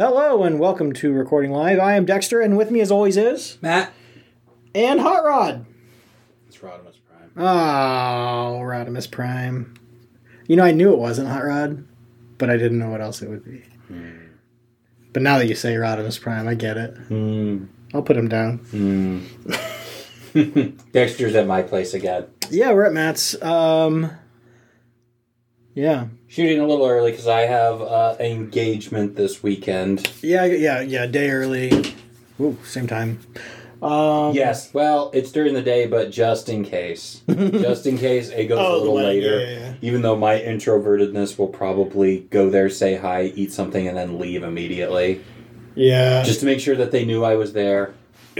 Hello and welcome to Recording Live. I am Dexter, and with me, as always, is Matt. and Hot Rod. It's Rodimus Prime. Oh, Rodimus Prime. You know, I knew it wasn't Hot Rod, but I didn't know what else it would be. But now that you say Rodimus Prime, I get it. Hmm. I'll put him down. Hmm. Dexter's at my place again. Yeah, we're at Matt's. Um, yeah, Shooting a little early because I have uh, an engagement this weekend. yeah, yeah, yeah. Day early. Ooh, same time. Um, Yes, well, it's during the day, but just in case. just in case it goes Oh, a little later. yeah, yeah. Even though my introvertedness will probably go there, say hi, eat something, and then leave immediately. Yeah. Just to make sure that they knew I was there.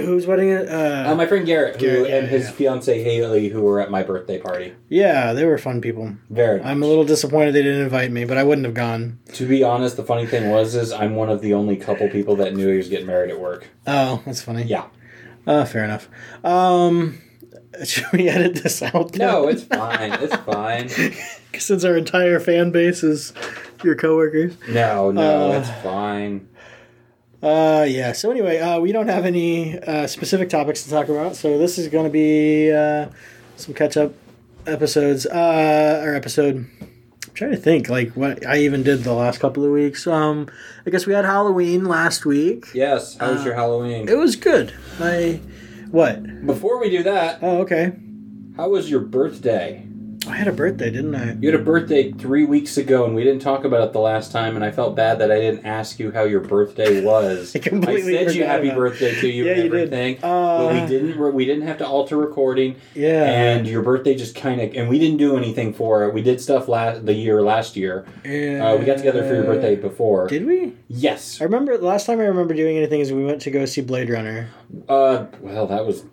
Who's wedding it? Uh, Uh, my friend Garrett, who, Garrett, yeah, and his yeah. fiance Haley, who were at my birthday party. yeah, they were fun people. Very I'm a little disappointed they didn't invite me, but I wouldn't have gone. To be honest, the funny thing was is I'm one of the only couple people that knew he was getting married at work. Oh, that's funny. Yeah. Uh, fair enough. Um, should we edit this out? No, it's fine. It's fine. since our entire fan base is your coworkers. No, no, Uh, it's fine. Uh, yeah. So anyway, uh, we don't have any uh, specific topics to talk about, so this is going to be uh, some catch up episodes. Uh, or episode. I'm trying to think like what I even did the last couple of weeks. Um, I guess we had Halloween last week. Yes. How was uh, your Halloween? It was good. I what? Before we do that, Oh, okay. how was your birthday? I had a birthday, didn't I? You had a birthday three weeks ago, and we didn't talk about it the last time, and I felt bad that I didn't ask you how your birthday was. I completely said you happy about- birthday to you Yeah, and you did. Uh, but we didn't. We didn't have to alter recording. Yeah. and your birthday just kind of and we didn't do anything for it we did stuff last the year last year uh, we got together for your birthday before Did we? yes I remember the last time I remember doing anything is we went to go see Blade Runner, uh well that was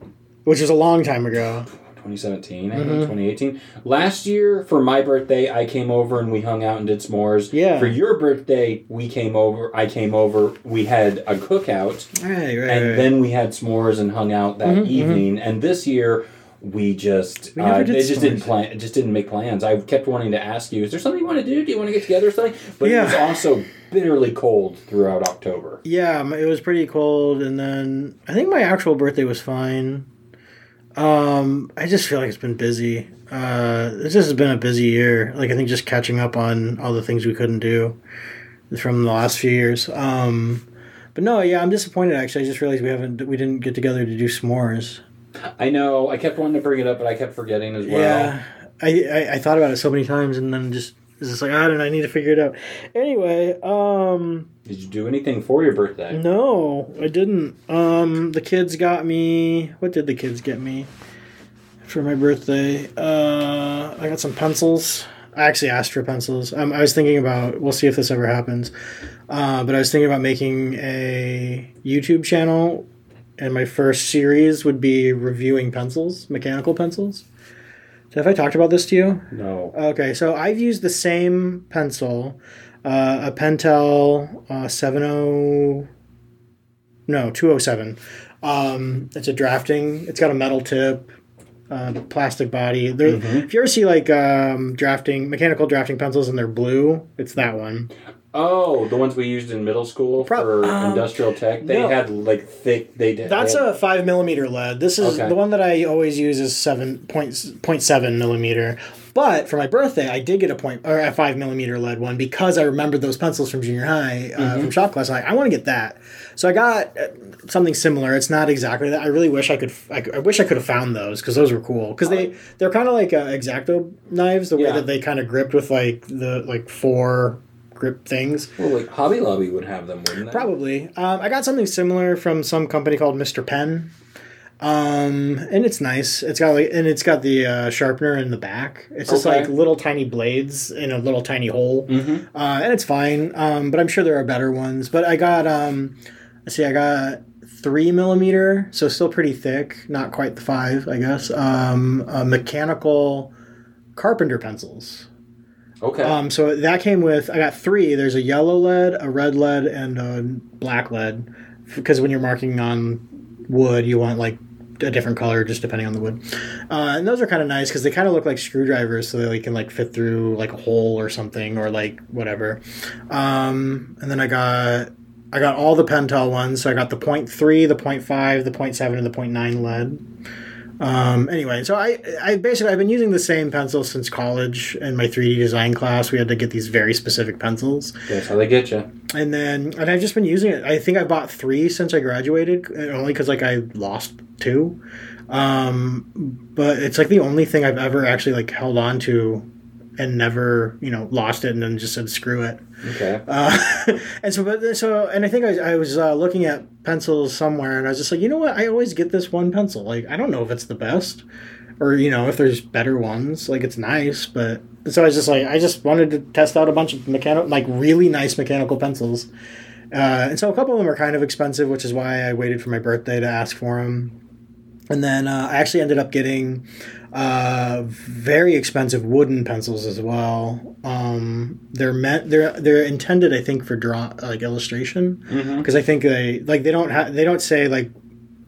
which was a long time ago. 2017 I think Mhm. 2018 last year for my birthday i came over and we hung out and did s'mores. Yeah. for your birthday we came over i came over we had a cookout. Right, right, and right. then we had s'mores and hung out that Mhm, evening. And this year we just We never uh, they just didn't plan just didn't make plans. I kept wanting to ask you is there something you want to do? Do you want to get together or something? But Yeah. it was also bitterly cold throughout october. Yeah, it was pretty cold, and then I think my actual birthday was fine. Um, I just feel like it's been busy. Uh, this has been a busy year. Like I think just catching up on all the things we couldn't do from the last few years. Um, but no, yeah, I'm disappointed. Actually, I just realized we haven't we didn't get together to do s'mores. i know i kept wanting to bring it up but i kept forgetting as well Yeah, I, I I thought about it so many times, and then just it's just like I don't know. I need to figure it out. Anyway, um, did you do anything for your birthday no, I didn't. Um, the kids got me. What did the kids get me for my birthday? Uh, I got some pencils. I actually asked for pencils. Um, I was thinking about. We'll see if this ever happens. Uh, but I was thinking about making a YouTube channel, and my first series would be reviewing pencils, mechanical pencils. Have I talked about this to you? no Okay, so I've used the same pencil, uh, a Pentel uh, 70, no, 207. Um, it's a drafting, it's got a metal tip, uh, plastic body. Mhm. If you ever see like um, drafting, mechanical drafting pencils and they're blue, it's that one. Oh the ones we used in middle school Pro- for um, industrial tech they no. had like thick they did That's they had- a five millimeter lead. This is Okay. the one that I always use is seven point point seven millimeter. But for my birthday, I did get a point or a five millimeter lead one because I remembered those pencils from junior high uh, Mm-hmm. from shop class. I'm like, I want to get that. So I got uh, something similar. It's not exactly that. I really wish I could. I, I wish I could have found those because those were cool. Because they they're kind of like uh, X-Acto knives. The way Yeah. that they kind of gripped with like the like four grip things. well like hobby lobby would have them wouldn't they Probably. Um, I got something similar from some company called Mr. Pen. Um, and it's nice. It's got like, and it's got the uh, sharpener in the back. It's just Okay. like little tiny blades in a little tiny hole, mm-hmm. uh, and it's fine. Um, but I'm sure there are better ones. But I got, um, let's see, I got three millimeter, so still pretty thick. Not quite the five, I guess. Um, uh, mechanical carpenter pencils. Okay Um, so that came with I got three. There's a yellow lead, a red lead, and a black lead. Because when you're marking on wood, you want like a different color just depending on the wood. Uh, and those are kind of nice because they kind of look like screwdrivers, so they can like fit through like a hole or something or like whatever. Um, and then I got I got all the Pentel ones. So I got the point three, the point five, the point seven, and the point nine lead. Um, anyway, so I, I basically I've been using the same pencil since college. In my 3D design class, we had to get these very specific pencils, That's how they get you. and then and I've just been using it. I think I bought three since I graduated, only because like I lost two. Um, but it's like the only thing I've ever actually like held on to and never you know lost it and then just said screw it. Okay. Uh, and so, but so, and I think I, I was uh, looking at pencils somewhere, and I was just like, you know what? I always get this one pencil. Like, I don't know if it's the best, or you know, if there's better ones. Like, it's nice, but so I was just like, I just wanted to test out a bunch of mechanical, like really nice mechanical pencils. Uh, and so a couple of them are kind of expensive, which is why I waited for my birthday to ask for them. And then uh, I actually ended up getting uh, very expensive wooden pencils as well. Um, they're meant they're they're intended, I think, for draw like illustration Mm-hmm. because I think they like they don't have they don't say like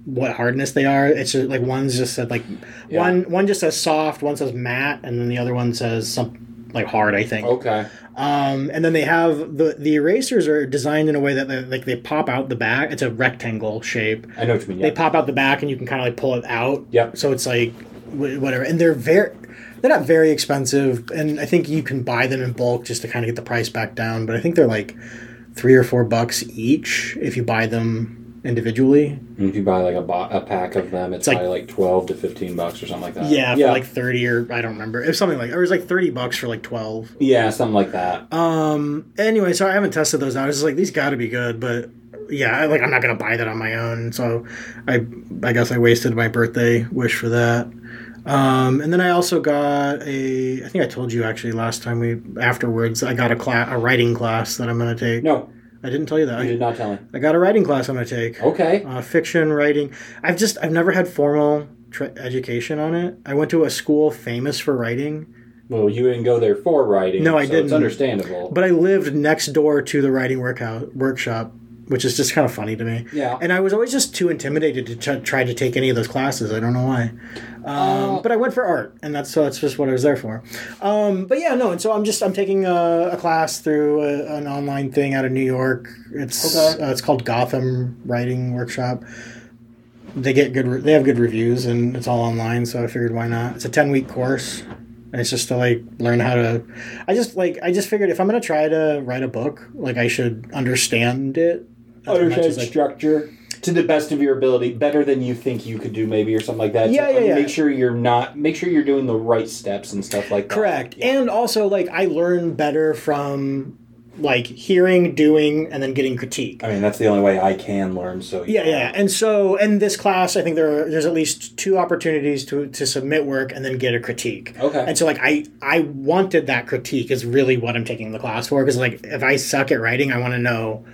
what hardness they are. It's just like one's just said like Yeah. one one just says soft, one says matte, and then the other one says some like hard. I think. Okay. Um, and then they have the the erasers are designed in a way that they, like they pop out the back. It's a rectangle shape. I know what you mean. They pop out the back, and you can kind of like pull it out. Yep. So it's like whatever, and they're very they're not very expensive, and I think you can buy them in bulk just to kind of get the price back down. But I think they're like three or four bucks each if you buy them individually. And if you buy like a, bo- a pack of them, it's, like- probably like twelve to fifteen bucks or something like that. Yeah, for yeah, like thirty or I don't remember. It was something like it was like thirty bucks for like twelve. yeah, something like that. Um. Anyway, so I haven't tested those out. I was just like, these got to be good, but yeah, like I'm not gonna buy that on my own. So I, I guess I wasted my birthday wish for that. Um, and then I also got a. I think I told you actually last time we afterwards. I got a class, a writing class that I'm gonna take. No, I didn't tell you that. you did not tell me. I got a writing class I'm gonna take. Okay. Uh, fiction writing. I've just I've never had formal tra- education on it. I went to a school famous for writing. Well, you didn't go there for writing. No, I so didn't. It's understandable. But I lived next door to the writing workout workshop, which is just kind of funny to me. yeah. And I was always just too intimidated to t- try to take any of those classes. I don't know why. Um, Oh. but I went for art, and that's so that's just what I was there for. Um, but yeah, no. And so I'm just I'm taking a, a class through a, an online thing out of New York. It's Okay. uh, it's called Gotham Writing Workshop. They get good. Re- they have good reviews, and it's all online. So I figured why not? It's a ten week course. And it's just to like learn how to. I just like I just figured if I'm gonna try to write a book, like I should understand it. Understand I structure to the best of your ability, better than you think you could do, maybe, or something like that. Yeah, To, yeah, yeah. Make sure you're not. Make sure you're doing the right steps and stuff like that. Correct. Yeah. And also, like, I learn better from, like, hearing, doing, and then getting critique. I mean, that's the only way I can learn. So Yeah, yeah. And so, in this class, I think there are, there's at least two opportunities to, to submit work and then get a critique. Okay. And so, like, I, I wanted that critique is really what I'm taking the class for. Because, like, if I suck at writing, I want to know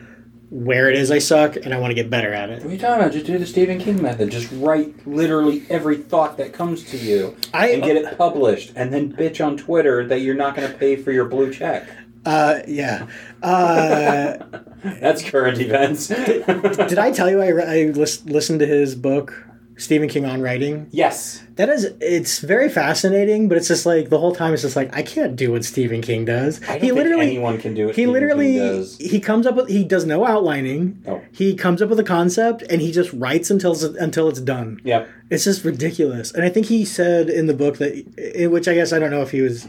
where it is I suck and I want to get better at it. What are you talking about? Just do the Stephen King method. Just write literally every thought that comes to you I, and get it published, and then bitch on Twitter that you're not going to pay for your blue check. uh, yeah. Uh, That's current events. did I tell you I, re- I lis- listened to his book, Stephen King on Writing? Yes. That is, it's very fascinating, but it's just like the whole time it's just like I can't do what Stephen King does. He think literally, anyone can do it. he Stephen literally, he comes up with, he does no outlining. Oh. He comes up with a concept and he just writes until it's, until it's done. Yep. It's just ridiculous. And I think he said in the book that, in which I guess I don't know if he was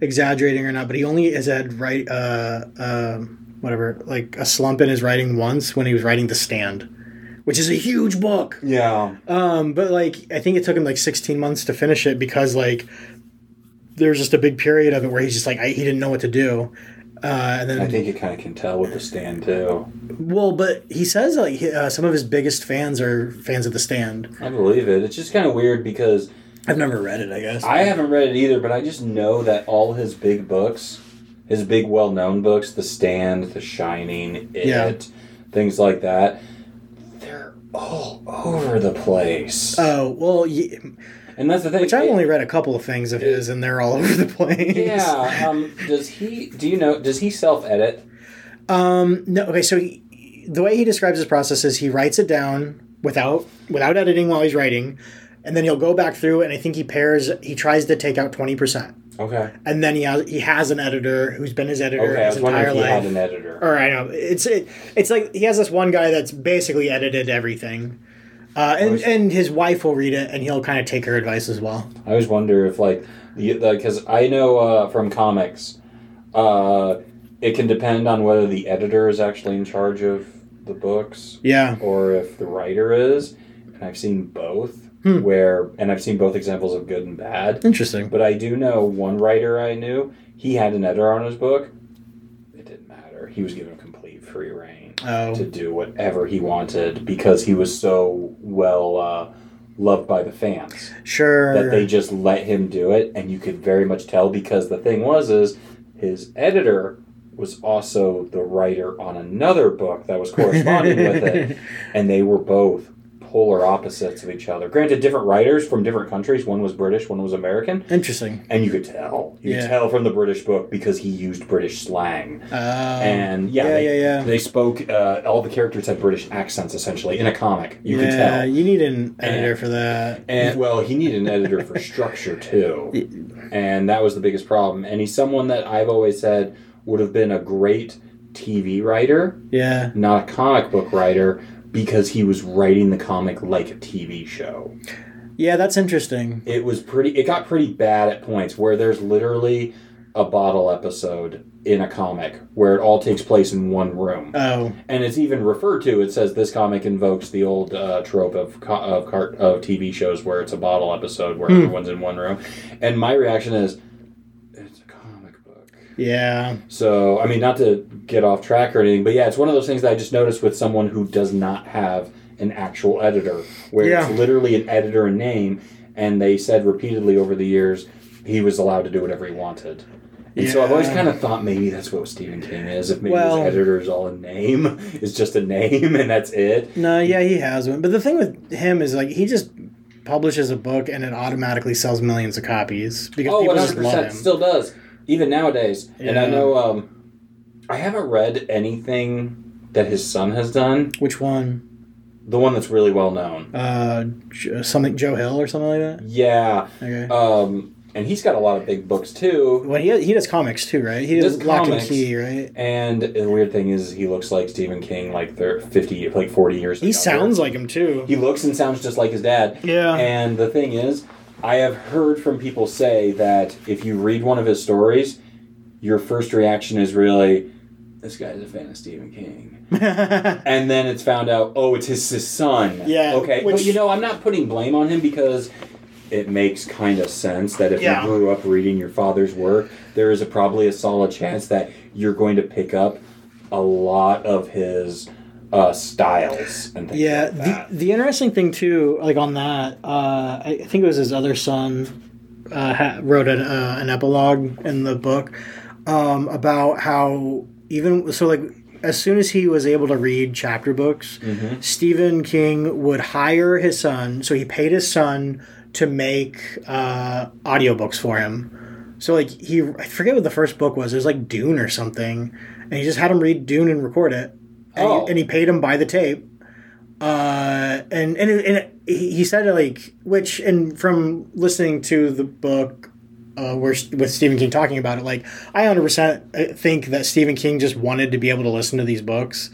exaggerating or not, but he only has had write, uh, uh, whatever, like a slump in his writing once when he was writing The Stand, which is a huge book. Yeah. Um, but like I think it took him like 16 months to finish it because like there's just a big period of it where he's just like I, he didn't know what to do. Uh, and then I think you kind of can tell with the stand too. well, but he says like uh, some of his biggest fans are fans of the stand. I believe it. It's just kind of weird because I've never read it, I guess. I haven't read it either, but I just know that all his big books, his big well-known books, The Stand, The Shining, It, Yeah. things like that, all over the place. oh well, ye- and that's the thing. which I've it- only read a couple of things of his, and they're all over the place. Yeah. Um, does he? Do you know? Does he self-edit? Um, no. Okay. So he, the way he describes his process is he writes it down without without editing while he's writing, and then he'll go back through and I think he pairs. He tries to take out twenty percent. Okay. and then he has he has an editor who's been his editor Okay. I his entire if he life. had an editor. or I know it's it, it's like he has this one guy that's basically edited everything, uh, and was- and his wife will read it and he'll kind of take her advice as well. I always wonder if like because I know uh, from comics, uh, it can depend on whether the editor is actually in charge of the books Yeah, or if the writer is, and I've seen both. Hmm. Where and I've seen both examples of good and bad. interesting. But I do know one writer I knew. He had an editor on his book. It didn't matter. He was given complete free reign Oh, to do whatever he wanted because he was so well uh, loved by the fans sure. that they just let him do it and you could very much tell because the thing was is his editor was also the writer on another book that was corresponding with it and they were both polar opposites of each other granted different writers from different countries one was british one was american interesting. and you could tell you Yeah. could tell from the british book because he used british slang Uh, and yeah, yeah, they, yeah, yeah. they spoke uh, all the characters had british accents essentially in a comic you could yeah, tell you need an editor for that. and well, he needed an editor for structure too, and that was the biggest problem. And he's someone that I've always said would have been a great TV writer, yeah, not a comic book writer, because he was writing the comic like a TV show. yeah, that's interesting. It was pretty. It got pretty bad at points where there's literally a bottle episode in a comic where it all takes place in one room Oh, and it's even referred to. It says this comic invokes the old uh, trope of co- of, cart- of TV shows where it's a bottle episode where Hmm. everyone's in one room, and my reaction is, it's a comic book. Yeah, So I mean, not to get off track or anything, but yeah, it's one of those things that I just noticed with someone who does not have an actual editor, where Yeah. it's literally an editor in name, and they said repeatedly over the years he was allowed to do whatever he wanted. And so I've always kind of thought maybe that's what Stephen King is. If maybe Well- his editor is all a name, it's just a name and that's it. no, yeah, he has one. But the thing with him is like he just publishes a book and it automatically sells millions of copies because Oh, people just love him. still does even nowadays. And I know um, I haven't read anything that his son has done. Which one? The one that's really well known. Uh, something Joe Hill or something like that. Yeah, Okay. um, and he's got a lot of big books too. well, he he does comics too, right? He, does, does Lock and comics. Key, right? And the weird thing is, he looks like Stephen King, like fifty, like forty years. He younger. sounds like him too. He looks and sounds just like his dad. Yeah. And the thing is, I have heard from people say that if you read one of his stories, your first reaction is really, this guy's a fan of Stephen King. And then it's found out, oh, it's his, his son. Yeah, Okay. which- but you know, I'm not putting blame on him because it makes kind of sense that if Yeah. you grew up reading your father's work, there is a, probably a solid chance that you're going to pick up a lot of his uh, styles and things Yeah, like that. the, the interesting thing too, like on that, uh, I think it was his other son uh, ha- wrote an, uh, an epilogue in the book um, about how even so, like as soon as he was able to read chapter books, Mhm. Stephen King would hire his son. So he paid his son to make uh, audiobooks for him. So like he, I forget what the first book was. It was like Dune or something, and he just had him read Dune and record it. And, Oh. he, and he paid him by the tape. Uh, and and, it, and it, he he said like which and from listening to the book. Uh, where with Stephen King talking about it, like I 100% think that Stephen King just wanted to be able to listen to these books,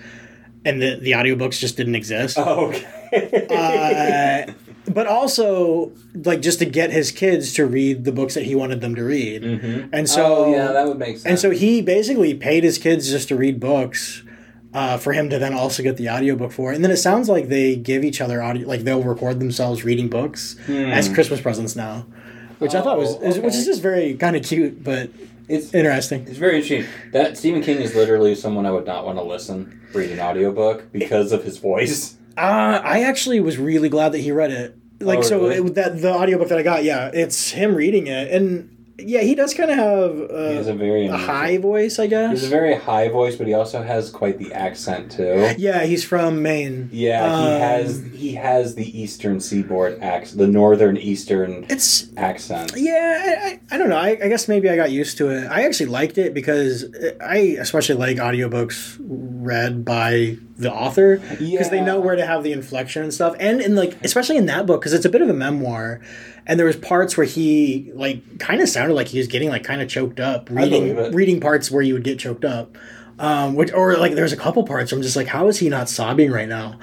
and the the audiobooks just didn't exist. Oh, okay. Uh, but also like just to get his kids to read the books that he wanted them to read. Mhm. And so oh, yeah, that would make sense. and so he basically paid his kids just to read books uh, for him to then also get the audiobook for. And then it sounds like they give each other audio like they'll record themselves reading books as Christmas presents now. Which I thought was. Oh, is which is just very kind of cute but it's interesting. it's very interesting. That Stephen King is literally someone I would not want to listen read an audiobook because of his voice. Uh, I actually was really glad that he read it. Like Oh, so really? it, that the audiobook that I got, yeah, it's him reading it, and yeah, he does kind of have He has uh, a very a high voice, I guess. He's a very high voice, but he also has quite the accent too. yeah, he's from Maine. Yeah, he Um, has he has the eastern seaboard accent, the northern eastern It's accent. yeah, I, I, I don't know. I, I guess maybe I got used to it. I actually liked it because I especially like audiobooks read by the author because they know where to have the inflection and stuff. And in like, especially in that book, because it's a bit of a memoir, and there was parts where he like kind of sounded like he was getting like kind of choked up reading reading parts where you would get choked up. Um, which or like there's a couple parts where I'm just like, how is he not sobbing right now?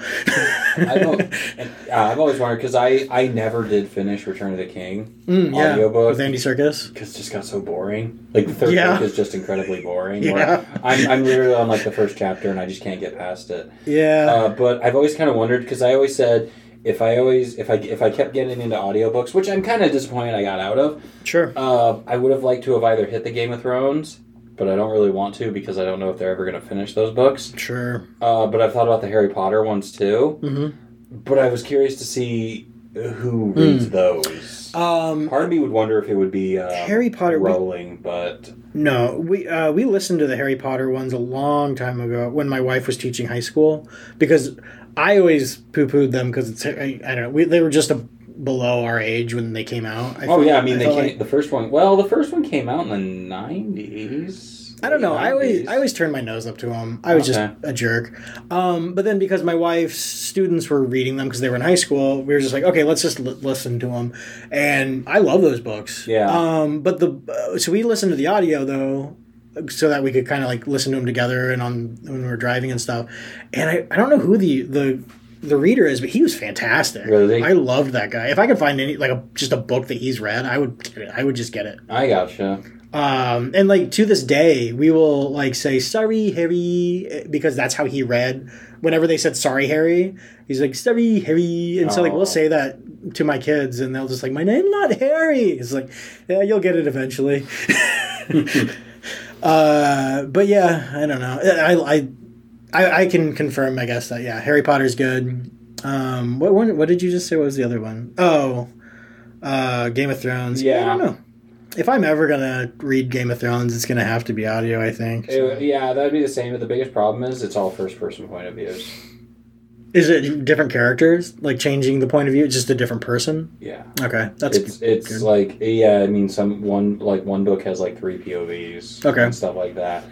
I don't. Uh, I've always wondered because I I never did finish Return of the King Mm, yeah, audiobook with Andy Serkis. because it just got so boring. Like the third Yeah. book is just incredibly boring. Yeah. I'm I'm literally on like the first chapter and I just can't get past it. Yeah, Uh, but I've always kind of wondered because I always said if I always if I if I kept getting into audiobooks, which I'm kind of disappointed I got out of, sure. uh, I would have liked to have either hit the Game of Thrones, but I don't really want to because I don't know if they're ever going to finish those books. Sure. Uh, but I've thought about the Harry Potter ones too. Mm-hmm. But I was curious to see who reads those. Um, Part of me would wonder if it would be uh, Harry Potter. we- Rowling, but No, we uh, we listened to the Harry Potter ones a long time ago when my wife was teaching high school because I always poo pooed them because it's I, I don't know we, they were just a, below our age when they came out. I oh felt- yeah, I mean they came, like- the first one. Well, the first one came out in the nineties. I don't know. I always I always turned my nose up to them. I was Okay. just a jerk. Um, but then because my wife's students were reading them because they were in high school, we were just like, okay, let's just li- listen to them. And I love those books. Yeah. Um, but the uh, so we listened to the audio though. So that we could kind of like listen to them together and on when we were driving and stuff, and I, I don't know who the the the reader is, but he was fantastic. Really? I loved that guy. If I could find any like a just a book that he's read, I would get it. I would just get it. I gotcha. Um, and like to this day, we will like say sorry, Harry, because that's how he read. Whenever they said sorry, Harry, he's like sorry, Harry, and so like we'll say that to my kids, and they'll just like my name not Harry. It's like yeah, you'll get it eventually. uh, but yeah, I don't know. I I I, I can confirm, I guess that yeah, Harry Potter's good. Um, what one? What did you just say? What was the other one? Oh, uh, Game of Thrones. Yeah. I don't know. If I'm ever gonna read Game of Thrones, it's gonna have to be audio. I think. It- yeah, that'd be the same. But the biggest problem is it's all first person point of views. Is it different characters, like changing the point of view? It's just a different person. Yeah, Okay, that's it's it's good. like yeah. I mean, some one like one book has like three POVs. Okay. and stuff like that.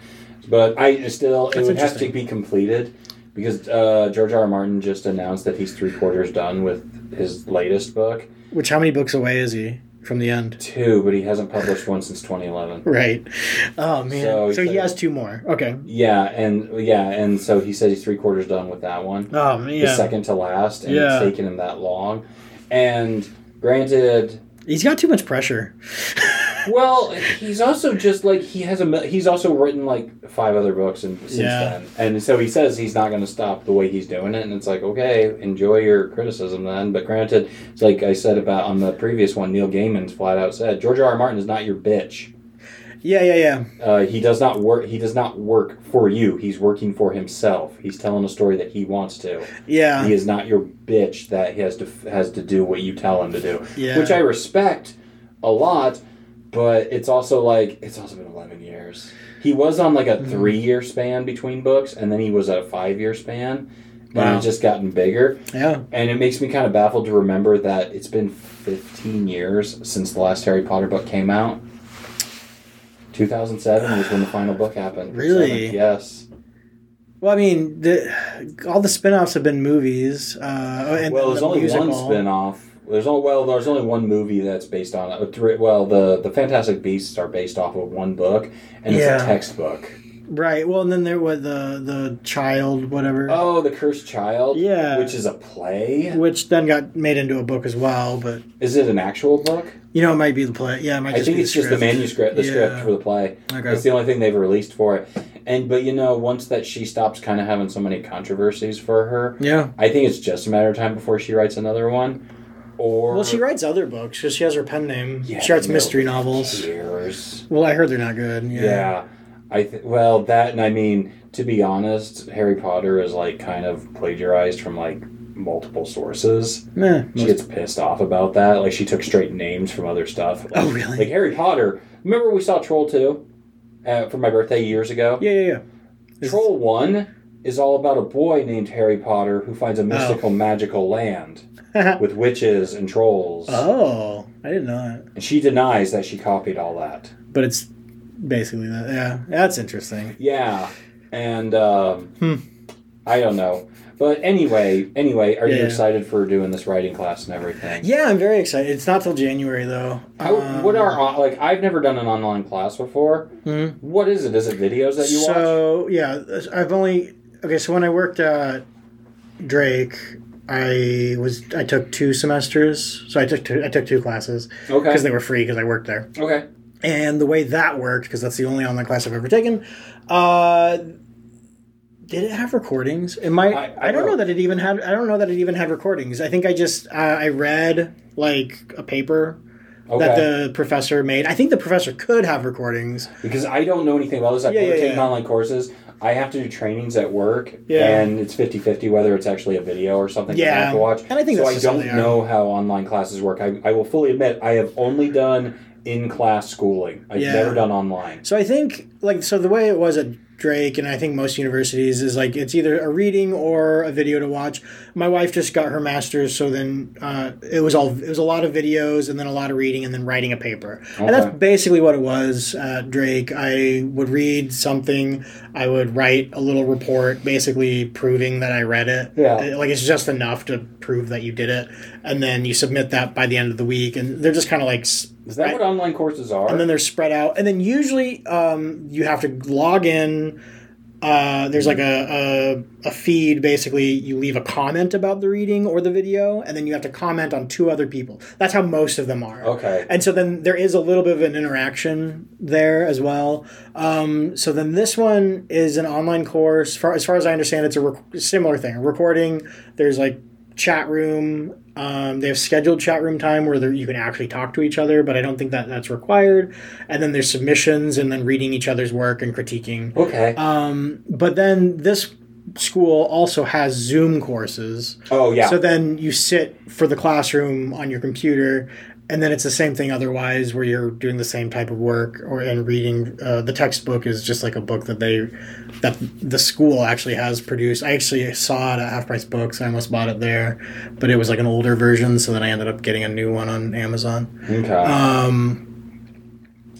But I still it That's would have to be completed because uh, George R. R. Martin just announced that he's three quarters done with his latest book. which. How many books away is he from the end? Two, but he hasn't published one since 2011. Right. Oh man. So So, he's he has two more. Okay. Yeah, and yeah, and so he said he's three quarters done with that one. Oh man. the second to last, and Yeah. it's taken him that long. And granted, He's got too much pressure. well, he's also just like he has a he's also written like five other books and since Yeah. then, and so he says he's not going to stop the way he's doing it, and it's like okay, enjoy your criticism then. But granted, it's like I said about on the previous one, Neil Gaiman's flat out said George R. R. Martin is not your bitch. Yeah. Yeah. Yeah. Uh, he does not work. He does not work for you. He's working for himself. He's telling a story that he wants to. Yeah. He is not your bitch that he has to has to do what you tell him to do, Yeah. which I respect a lot. But it's also like it's also been eleven years. He was on like a Mhm. three year span between books, and then he was at a five year span, and Wow. it's just gotten bigger. Yeah. And it makes me kind of baffled to remember that it's been fifteen years since the last Harry Potter book came out. Two thousand seven was when the final book happened. Really? Seven, Yes. Well, I mean, the, all the spin-offs have been movies. Uh, and well, there's the only musical. one spin-off. There's only well, there's only one movie that's based on uh, it. Well, the the Fantastic Beasts are based off of one book, and it's Yeah. a textbook. Right. Well, and then there was the the child, whatever, Oh, the Cursed Child. Yeah. which is a play. which then got made into a book as well. But Is it an actual book? you know, it might be the play. Yeah, it might I think it's just the manuscript, the script for the play. Okay. It's the only thing they've released for it. And but you know, once that she stops kind of having so many controversies for her, Yeah. I think it's just a matter of time before she writes another one. Or Well, she writes other books because she has her pen name. Yeah, she writes no, mystery novels. Years. Well, I heard they're not good. Yeah. Yeah. I th- well that and I mean to be honest, Harry Potter is like kind of plagiarized from like multiple sources. Meh. She gets pissed off about that. Like she took straight names from other stuff. Like, Oh, really? Like Harry Potter. Remember we saw Troll two, uh, for my birthday years ago. Yeah, yeah, yeah. Troll one is all about a boy named Harry Potter who Oh. finds a mystical, magical land with witches and trolls. oh, I didn't know that. And she denies that she copied all that. But it's basically that. Yeah, that's interesting. Yeah. and um, Hmm. I don't know. But anyway, anyway, are you excited for doing this writing class and everything? Yeah, I'm very excited. It's not till January though. How, Um, what are like? I've never done an online class before. Mhm. What is it? Is it videos that you watch? so yeah, I've only okay. So when I worked at Drake, I was I took two semesters. So I took two, I took two classes Okay. because they were free because I worked there. Okay. And the way that worked, because that's the only online class I've ever taken, uh, did it have recordings? It might. I- I, I don't know don't- that it even had. I don't know that it even had recordings. I think I just uh, I read like a paper Okay. that the professor made. I think the professor could have recordings. because I don't know anything about this. I've Yeah, never yeah, taken yeah. online courses. I have to do trainings at work, Yeah. and it's 50-50 whether it's actually a video or something that I Yeah. have to watch. And I think so. I don't know how online classes work. I, I will fully admit I have only done in-class schooling. I've Yeah. never done online. So I think like so the way it was at Drake and I think most universities is like it's either a reading or a video to watch. My wife just got her master's, so then uh, it was all it was a lot of videos and then a lot of reading and then writing a paper. And that's basically what it was at Drake. I would read something, I would write a little report, basically proving that I read it. Yeah. Like it's just enough to prove that you did it, and then you submit that by the end of the week, and they're just kind of like. Is that what online courses are? and then they're spread out and then usually um, you have to log in uh, there's like a, a, a feed basically you leave a comment about the reading or the video and then you have to comment on two other people that's how most of them are okay. and so then there is a little bit of an interaction there as well. Um, so then this one is an online course. For, as far as I understand, it's a rec- similar thing. A recording. There's like chat room. Um, they have scheduled chat room time where you can actually talk to each other, but I don't think that that's required. And then there's submissions and then reading each other's work and critiquing. Okay. Um, but then this school also has Zoom courses. oh yeah. So then you sit for the classroom on your computer, and then it's the same thing otherwise, where you're doing the same type of work or and reading. Uh, the textbook is just like a book that they that the school actually has produced. I actually saw it at Half Price Books. I almost bought it there, but it was like an older version, so then I ended up getting a new one on Amazon. okay. Um,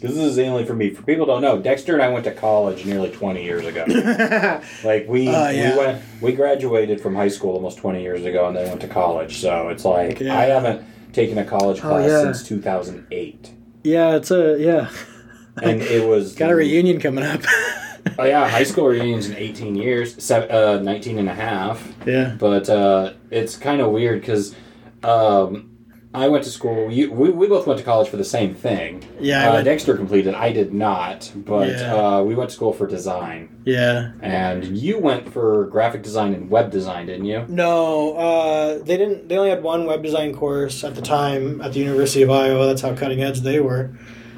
This is only for me. For people don't know, Dexter and I went to college nearly 20 years ago. like we Uh, yeah. we went we graduated from high school almost 20 years ago and then went to college. So it's like Yeah. I haven't taken a college Oh, class yeah. since 2008. yeah, it's a yeah. And it was Got a reunion coming up. Oh yeah, high school reunions in 18 years, seven, uh 19 and a half. yeah. But uh, it's kind of weird cuz um, I went to school. You, we, we both went to college for the same thing. Yeah, uh, went- Dexter completed. I did not, but Yeah. uh, we went to school for design. Yeah. And you went for graphic design and web design, didn't you? No, uh, they didn't. They only had one web design course at the time at the University of Iowa. That's how cutting edge they were.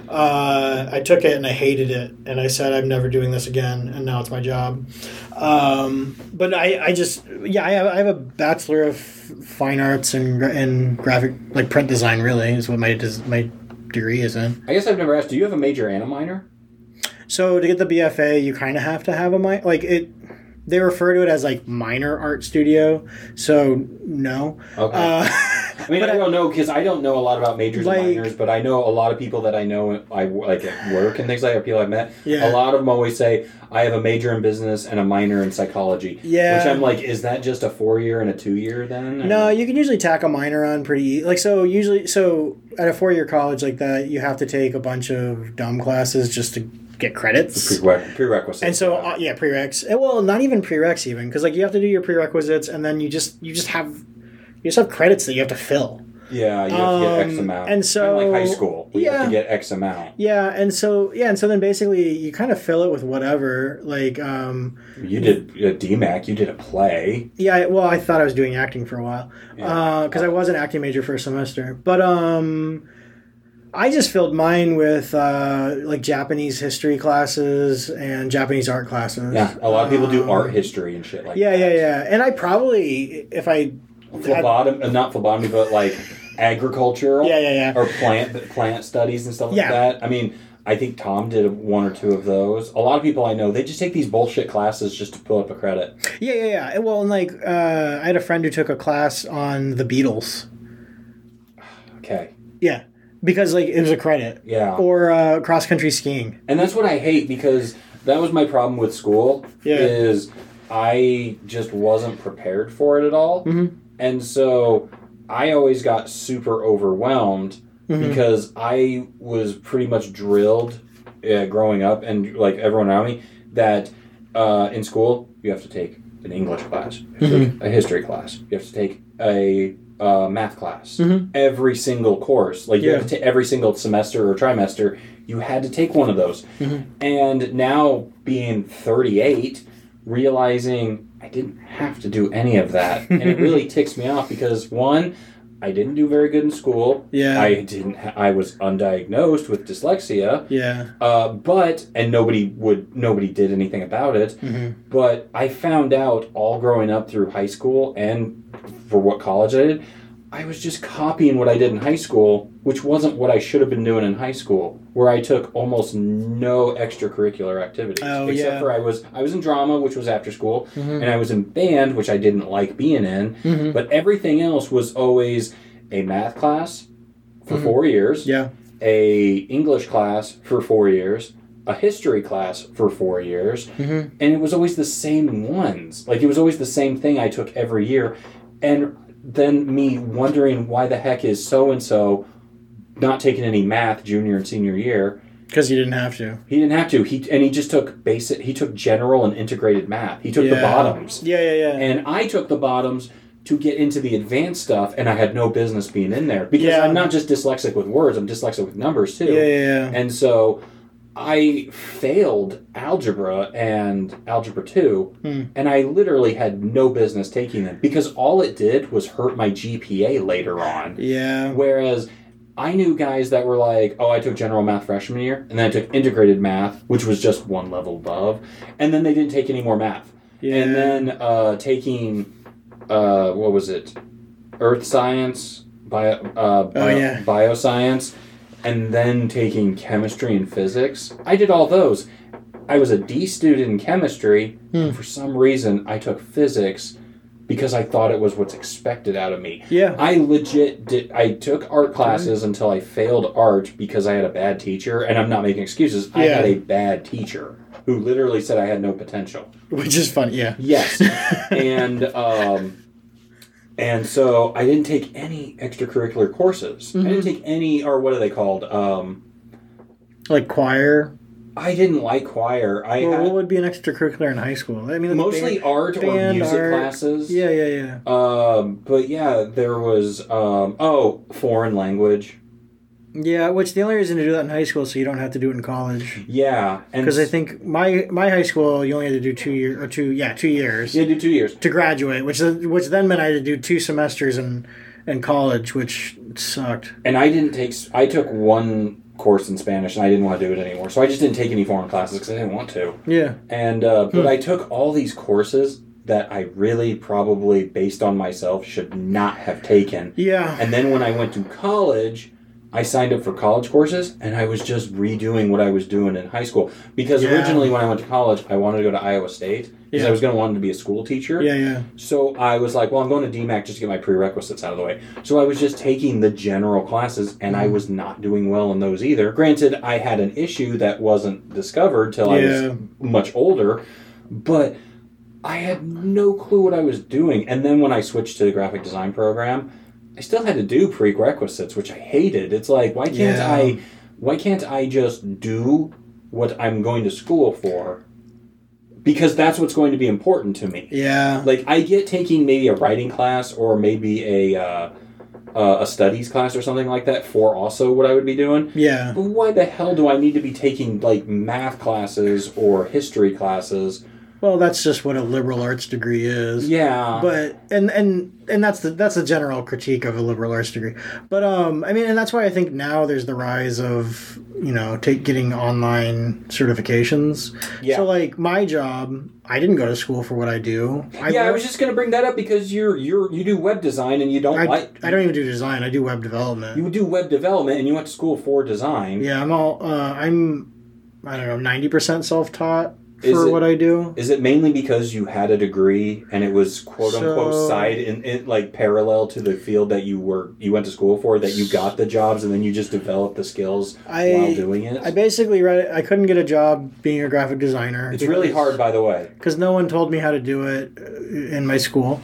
Uh, I took it and I hated it, and I said I'm never doing this again. And now it's my job. Um, but I, I just, yeah, I have, I have a bachelor of fine arts and and graphic, like print design. Really, is what my my degree is in. I guess I've never asked. Do you have a major and a minor? So to get the BFA, you kind of have to have a mi- like it. They refer to it as like minor art studio. So no. Okay. Uh, I mean, but I don't know because I don't know a lot about majors Like- and minors, but I know a lot of people that I know I like at work and things like that. People I've met. Yeah. A lot of them always say I have a major in business and a minor in psychology. Yeah. Which I'm like, is that just a four year and a two year then? No, you can usually tack a minor on pretty like so. Usually, so at a four year college like that, you have to take a bunch of dumb classes just to get credits. Prereq- prerequisites. And so, yeah. uh, yeah, prereqs. Well, not even prereqs even because like you have to do your prerequisites and then you just you just have you just have credits that you have to fill. yeah, you have to get X um, amount. and Kinda like high school, we have yeah. to get X amount. Yeah, and so yeah, and so then basically you kind of fill it with whatever. Like, um, You did a DMACC. You did a play. yeah, I- well, I thought I was doing acting for a while because I was an acting major for a semester, but um, I just filled mine with uh, like Japanese history classes and Japanese art classes. Yeah, a lot of people do Um, art history and shit like Yeah, that. yeah, yeah, yeah. and I probably if I Phlebotomy, uh, not phlebotomy, but like agricultural. yeah, yeah, yeah. or plant plant studies and stuff like that. I mean, I think Tom did one or two of those. A lot of people I know they just take these bullshit classes just to pull up a credit. Yeah, yeah, yeah. Well, and like uh, I had a friend who took a class on the Beatles. Okay, Yeah, because like it was a credit. yeah, Or uh, cross country skiing. and that's what I hate because that was my problem with school. Yeah. Is I just wasn't prepared for it at all, Mhm. And so I always got super overwhelmed Mhm. because I was pretty much drilled uh, growing up, and like everyone around me, that uh, in school you have to take an English class, you have to take a history class, you have to take a uh, math class. Mhm. Every single course, like you Yeah. have to take every single semester or trimester, you had to take one of those. Mhm. And now being 38, realizing I didn't have to do any of that, and it really ticks me off because one, I didn't do very good in school. Yeah. I didn't. Ha- I was undiagnosed with dyslexia. yeah. Uh, but and nobody would nobody did anything about it. hmm But I found out all growing up through high school and for what college I did, I was just copying what I did in high school, which wasn't what I should have been doing in high school, where I took almost no extracurricular activities. Oh, except yeah. for I was I was in drama, which was after school, Mhm. and I was in band, which I didn't like being in. Mhm. But everything else was always a math class for Mhm. four years, Yeah. a English class for four years, a history class for four years, hmm and it was always the same ones. Like it was always the same thing I took every year, and then me wondering why the heck is so and so not taking any math junior and senior year. Because he didn't have to. He didn't have to. He and he just took basic. He took general and integrated math. He took the bottoms, Yeah, yeah, yeah. and I took the bottoms to get into the advanced stuff, and I had no business being in there because Yeah. I'm not just dyslexic with words. I'm dyslexic with numbers too. yeah, yeah, yeah. And so I failed algebra and algebra 2, Hmm. and I literally had no business taking them because all it did was hurt my GPA later on. Yeah. Whereas I knew guys that were like, oh, I took general math freshman year, and then I took integrated math, which was just one level above, and then they didn't take any more math. Yeah. And then uh, taking, uh, what was it? Earth science, bio, uh, bio, Oh, yeah. bioscience, and then taking chemistry and physics. I did all those. I was a D student in chemistry, Hmm. and for some reason, I took physics because I thought it was what's expected out of me. yeah. I legit did. I took art classes until I failed art because I had a bad teacher, and I'm not making excuses. Yeah. I had a bad teacher who literally said I had no potential. Which is funny. Yeah. Yes, and um, and so I didn't take any extracurricular courses. I Mm-hmm. didn't take any, or what are they called? Um, like choir. I didn't like choir. I Well, what would be an extracurricular in high school? I mean, mostly band- art or band, music art. classes. Yeah, yeah, yeah. Um, but yeah, there was um, oh foreign language. Yeah, which the only reason to do that in high school is so you don't have to do it in college. Yeah, Because I think my my high school you only had to do two year or two yeah two years you had to do two years. to graduate, which which then meant I had to do two semesters in in college, which sucked. And I didn't take. I took one course in Spanish, and I didn't want to do it anymore. So I just didn't take any foreign classes because I didn't want to. Yeah, And uh, but I took all these courses that I really probably, based on myself, should not have taken. yeah, And then when I went to college, I signed up for college courses, and I was just redoing what I was doing in high school. Because Yeah. originally, when I went to college, I wanted to go to Iowa State because Yeah. I was going to want to be a school teacher. yeah, yeah. So I was like, well, I'm going to DMACC just to get my prerequisites out of the way. So I was just taking the general classes, and Mm-hmm. I was not doing well in those either. Granted, I had an issue that wasn't discovered till I was much older, but I had no clue what I was doing. And then when I switched to the graphic design program, I still had to do prerequisites, which I hated. It's like, why can't Yeah. I? Why can't I just do what I'm going to school for? Because that's what's going to be important to me Yeah, like I get taking maybe a writing class or maybe a uh, uh, a studies class or something like that for also what I would be doing. yeah. But why the hell do I need to be taking like math classes or history classes? Well, that's just what a liberal arts degree is. Yeah, but and and and that's the that's the general critique of a liberal arts degree but um i mean and that's why i think now there's the rise of you know take getting online certifications yeah. so like my job i didn't go to school for what i do i yeah, I was just gonna bring that up because you're you're you do web design and you don't I, like I don't even do design i do web development you do web development and you went to school for design. yeah i'm all uh, i'm i don't know 90% self-taught Is for it- what I do. Is it mainly because you had a degree and it was quote unquote So- side in, in like parallel to the field that you were you went to school for that you got the jobs and then you just developed the skills I- while doing it? I basically read it. I couldn't get a job being a graphic designer. it's really hard, by the way. because no one told me how to do it uh, in my school.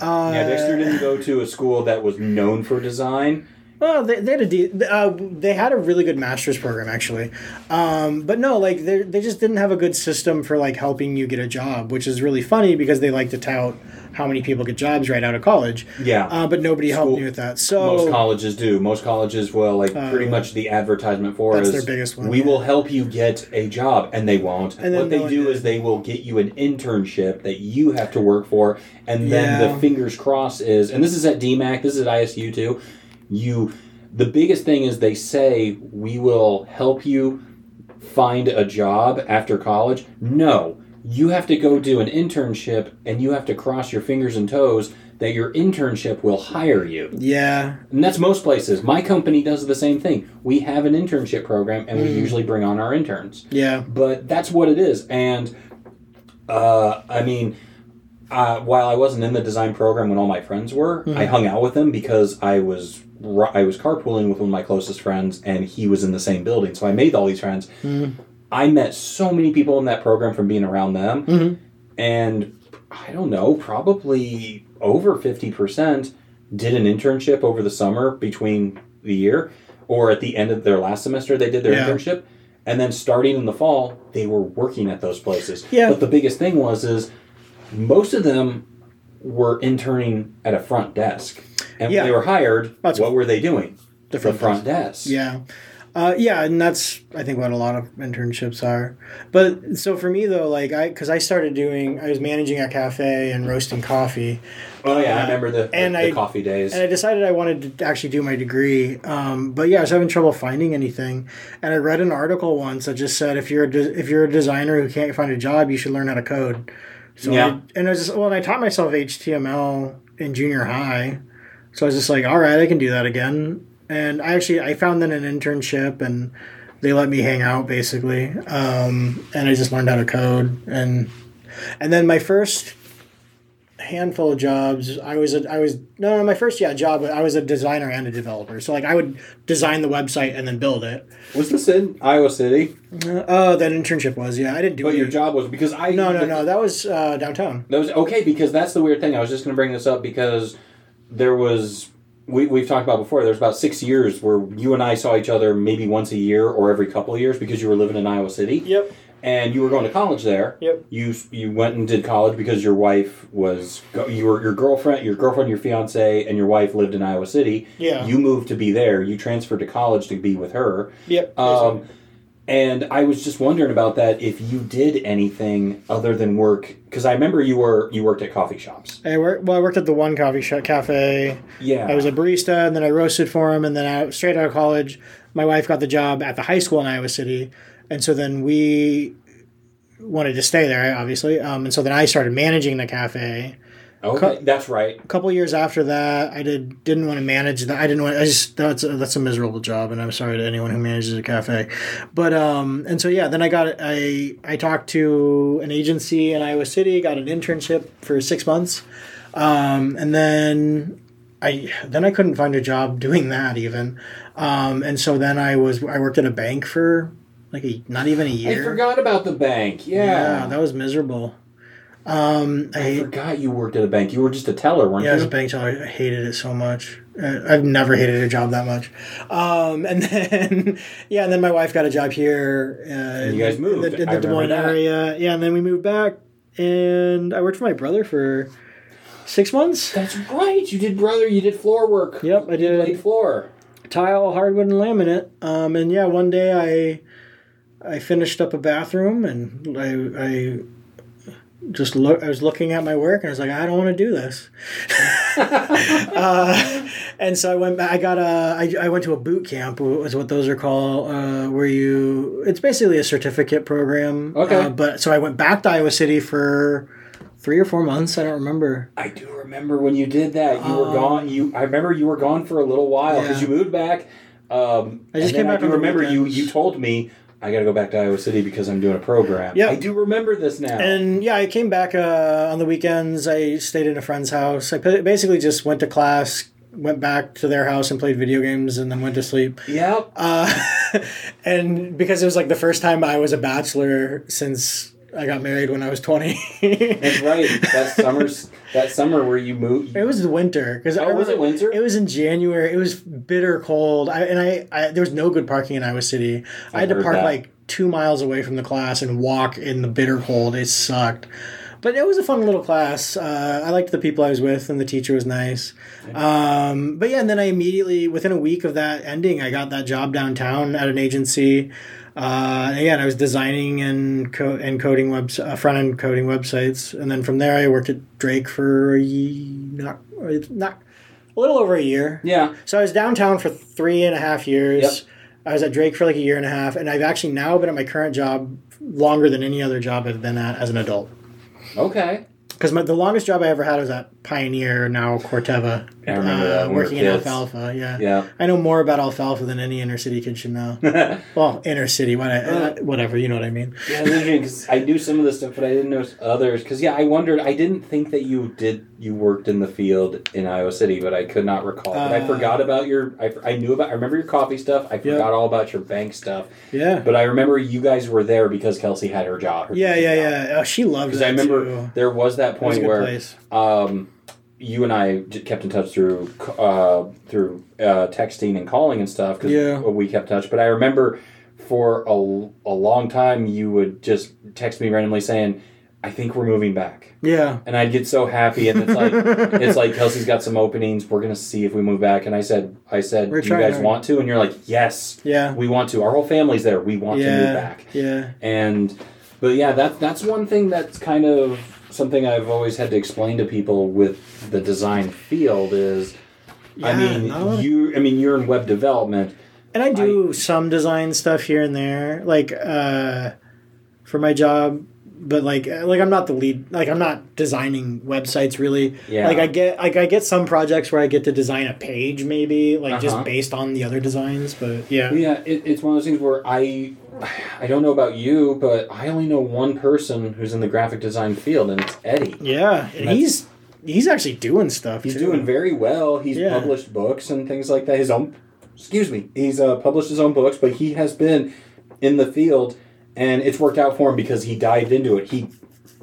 Uh, Yeah, Dexter didn't go to a school that was known for design. Well, they, they had a de- uh, they had a really good master's program actually, um, but no, like they they just didn't have a good system for like helping you get a job, which is really funny because they like to tout how many people get jobs right out of college, Yeah. uh, but nobody helped School- me with that. So most colleges do. Most colleges will like Uh, pretty much the advertisement for that's is their biggest one, we yeah. will help you get a job and they won't. And then what they do did. is they will get you an internship that you have to work for and then Yeah. the fingers crossed is and this is at DMACC, this is at ISU too. You the biggest thing is they say we will help you find a job after college. No. You have to go do an internship and you have to cross your fingers and toes that your internship will hire you. yeah, And that's most places. My company does the same thing. We have an internship program and we Mm. usually bring on our interns. yeah, But that's what it is. And uh, I mean, uh, while I wasn't in the design program when all my friends were, Mhm. I hung out with them because I was I was carpooling with one of my closest friends and he was in the same building. So I made all these friends. Mhm. I met so many people in that program from being around them. Mhm. And I don't know, probably over 50% did an internship over the summer between the year or at the end of their last semester they did their Yeah. internship and then starting in the fall they were working at those places Yeah. but the biggest thing was is most of them were interning at a front desk and Yeah. when they were hired That's- what were they doing the the front front desk Yeah. Uh, yeah, and that's I think what a lot of internships are. But so for me though, like I because I started doing I was managing a cafe and roasting coffee, oh yeah i Uh, remember the, and the, I- coffee days and I decided I wanted to actually do my degree. Um, but yeah, I was having trouble finding anything, and I read an article once that just said if you're a de- if you're a designer who can't find a job, you should learn how to code. So Yeah. I, and I was just, well, and I taught myself HTML in junior high, so I was just like, all right, I can do that again. And I actually I found then an internship and. They let me hang out basically, um, and I just learned how to code. and And then my first handful of jobs. I was a, I was no, no my first yeah job. I was a designer and a developer. So like I would design the website and then build it. was this in iowa city Uh, oh, that internship was yeah. I didn't do it. but it. your job was because i no, no, no. That was uh, downtown. That was okay because that's the weird thing. I was just going to bring this up because there was we we've talked about before. There's about six years where you and I saw each other maybe once a year or every couple of years because you were living in Iowa City Yep. And you were going to college there. Yep. You you went and did college because your wife was you were your girlfriend, your girlfriend, your fiance, and your wife lived in Iowa City. Yeah. You moved to be there. You transferred to college to be with her. Yep. Um, and I was just wondering about that. If you did anything other than work, because I remember you were you worked at coffee shops. I worked. Well, I worked at the one coffee shop cafe. Yeah, I was a barista, and then I roasted for him. And then I, straight out of college, my wife got the job at the high school in Iowa City, and so then we wanted to stay there, obviously. Um, and so then I started managing the cafe. okay. That's right. A couple years after that, I did didn't want to manage that. I didn't want. I just that's a, that's a miserable job, and I'm sorry to anyone who manages a cafe. But um, and so yeah, then I got I I talked to an agency in Iowa City, got an internship for six months, um, and then I then I couldn't find a job doing that even, um, and so then I was I worked at a bank for like a not even a year. I forgot about the bank. Yeah, Yeah, that was miserable. Um, I I forgot you worked at a bank. You were just a teller, weren't yeah, as a bank teller, I hated it so much. Uh, I've never hated a job that much. Um, and then, yeah, and then my wife got a job here. Uh, you guys in moved. the, in the Des Moines area. Yeah, and then we moved back, and I worked for my brother for six months. That's right. You did brother. You did floor work. Yep, I You did laid floor. tile, hardwood, and laminate. Um, and yeah, one day I I finished up a bathroom, and I I just look. I was looking at my work, and I was like, I don't want to do this. uh, and so I went. I got a. I, I went to a boot camp. Was what those are called. Uh, where you. It's basically a certificate program. Okay. Uh, but so I went back to Iowa City for three or four months. I don't remember. I do remember when you did that. You were Um, gone. You. I remember you were gone for a little while because Yeah. you moved back. Um, I just came back I do remember you. You told me I got to go back to Iowa City because I'm doing a program. Yeah. I do remember this now. And yeah, I came back uh, on the weekends. I stayed in a friend's house. I basically just went to class, went back to their house and played video games, and then went to sleep. yep. Uh, and because it was like the first time I was a bachelor since I got married when I was 20. That's right. That summer's that summer where you moved. It was the winter because Oh, was it winter? It was in January. It was bitter cold. I and I, I there was no good parking in Iowa City. I had to park that. like two miles away from the class and walk in the bitter cold. It sucked, but it was a fun little class. Uh, I liked the people I was with, and the teacher was nice. Um, but yeah, and then I immediately within a week of that ending, I got that job downtown at an agency. Uh, and again, I was designing and co- and coding webs uh, front end coding websites, and then from there I worked at Drake for a ye- not not a little over a year. Yeah. So I was downtown for three and a half years. Yep. I was at Drake for like a year and a half, and I've actually now been at my current job longer than any other job I've been at as an adult. Okay. Because the longest job I ever had was at Pioneer, now Corteva, I remember that when we working in alfalfa. Yeah. Yeah. I know more about alfalfa than any inner city kid should know. well, inner city, what Uh. Whatever, you know what I mean. Yeah, it's interesting because I knew some of this stuff, but I didn't know others. Because yeah, I wondered. I didn't think that you did. You worked in the field in Iowa City, but I could not recall. but I Uh, forgot about your. I, I knew about. I remember your coffee stuff. I forgot all about your bank stuff. Yeah. But I remember you guys were there because Kelsey had her job. her Yeah, yeah, job. yeah. Oh, she loved Because I remember too. there was that It was point where um, you and I kept in touch through uh, through uh, texting and calling and stuff because Yeah. we kept touch. But I remember for a, a long time you would just text me randomly saying, "I think we're moving back," Yeah. and I'd get so happy. And it's like it's like Kelsey's got some openings. We're gonna see if we move back. And I said, I said, We're "Do you guys hard." want to?" And you're like, "Yes, Yeah. we want to. Our whole family's there. We want to move back." Yeah. and but yeah that that's one thing that's kind of something i've always had to explain to people with the design field is i mean not a lot of- you i mean you're in web development And I do some design stuff here and there, like uh, for my job. But like, uh, like I'm not the lead. Like I'm not designing websites really. Yeah. Like I get, like I get some projects where I get to design a page, maybe like Uh-huh. just based on the other designs. But yeah, yeah it, it's one of those things where i i don't know about you but i only know one person who's in the graphic design field and it's eddie yeah, and he's he's actually doing stuff. he's too. doing very well he's Yeah. published books and things like that his own excuse me he's uh, published his own books but he has been in the field and it's worked out for him because he dived into it he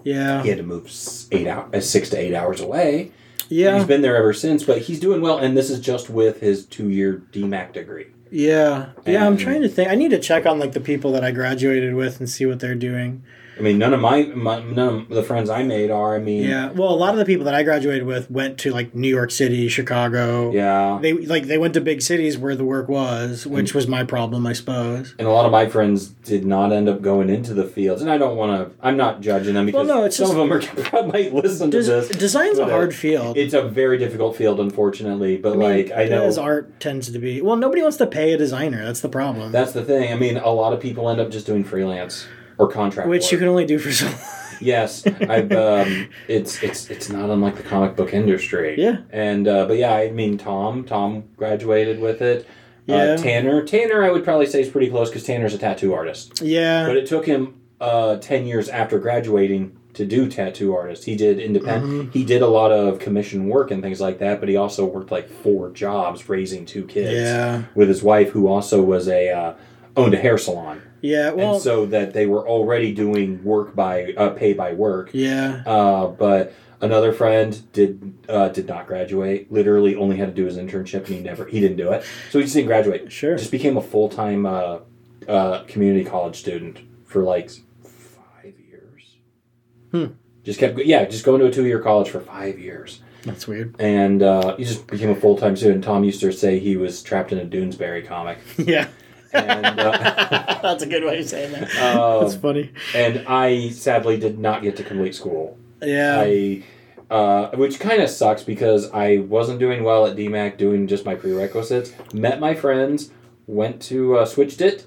yeah, he had to move eight hours, uh, six to eight hours away. yeah, He's been there ever since, but he's doing well, and this is just with his two-year DMACC degree. yeah, yeah. I'm trying to think. I need to check on like the people that I graduated with and see what they're doing. I mean, none of my, my none of the friends I made are. I mean, Yeah. Well, a lot of the people that I graduated with went to like New York City, Chicago. yeah. They like they went to big cities where the work was, mm-hmm. which was my problem, I suppose. And a lot of my friends did not end up going into the fields, and I don't want to. I'm not judging them because Well, no, it's some just- of them are might listen to this. design's a hard field. It's a very difficult field, unfortunately. But I mean, like, I know as art tends to be. Well, nobody wants to pay a designer. That's the problem. that's the thing. I mean, a lot of people end up just doing freelance or contract, which work. you can only do for so. Yes, I've. Um, it's it's it's not unlike the comic book industry. Yeah. And uh, but yeah, I mean Tom. Tom graduated with it. Yeah. Uh, Tanner. Tanner, I would probably say is pretty close because Tanner's a tattoo artist. yeah. But it took him uh, ten years after graduating to do tattoo artist. He did independent. Mm-hmm. He did a lot of commission work and things like that. But he also worked like four jobs raising two kids. yeah. With his wife, who also was a uh, owned a hair salon, Yeah. Well. and so that they were already doing work by uh, pay by work. yeah. Uh, but another friend did uh, did not graduate. Literally, only had to do his internship, and he never he didn't do it. So he just didn't graduate. Sure. Just became a full time uh, uh, community college student for like five years. Hmm. Just kept yeah, just going to a two year college for five years, That's weird. and uh, he just became a full time student. Tom used to say he was trapped in a Doonesbury comic, yeah. And uh, That's a good way of saying that. um, That's funny. and I sadly did not get to complete school. Yeah. I, uh, which kind of sucks because I wasn't doing well at DMACC, doing just my prerequisites. Met my friends, went to uh, switched it,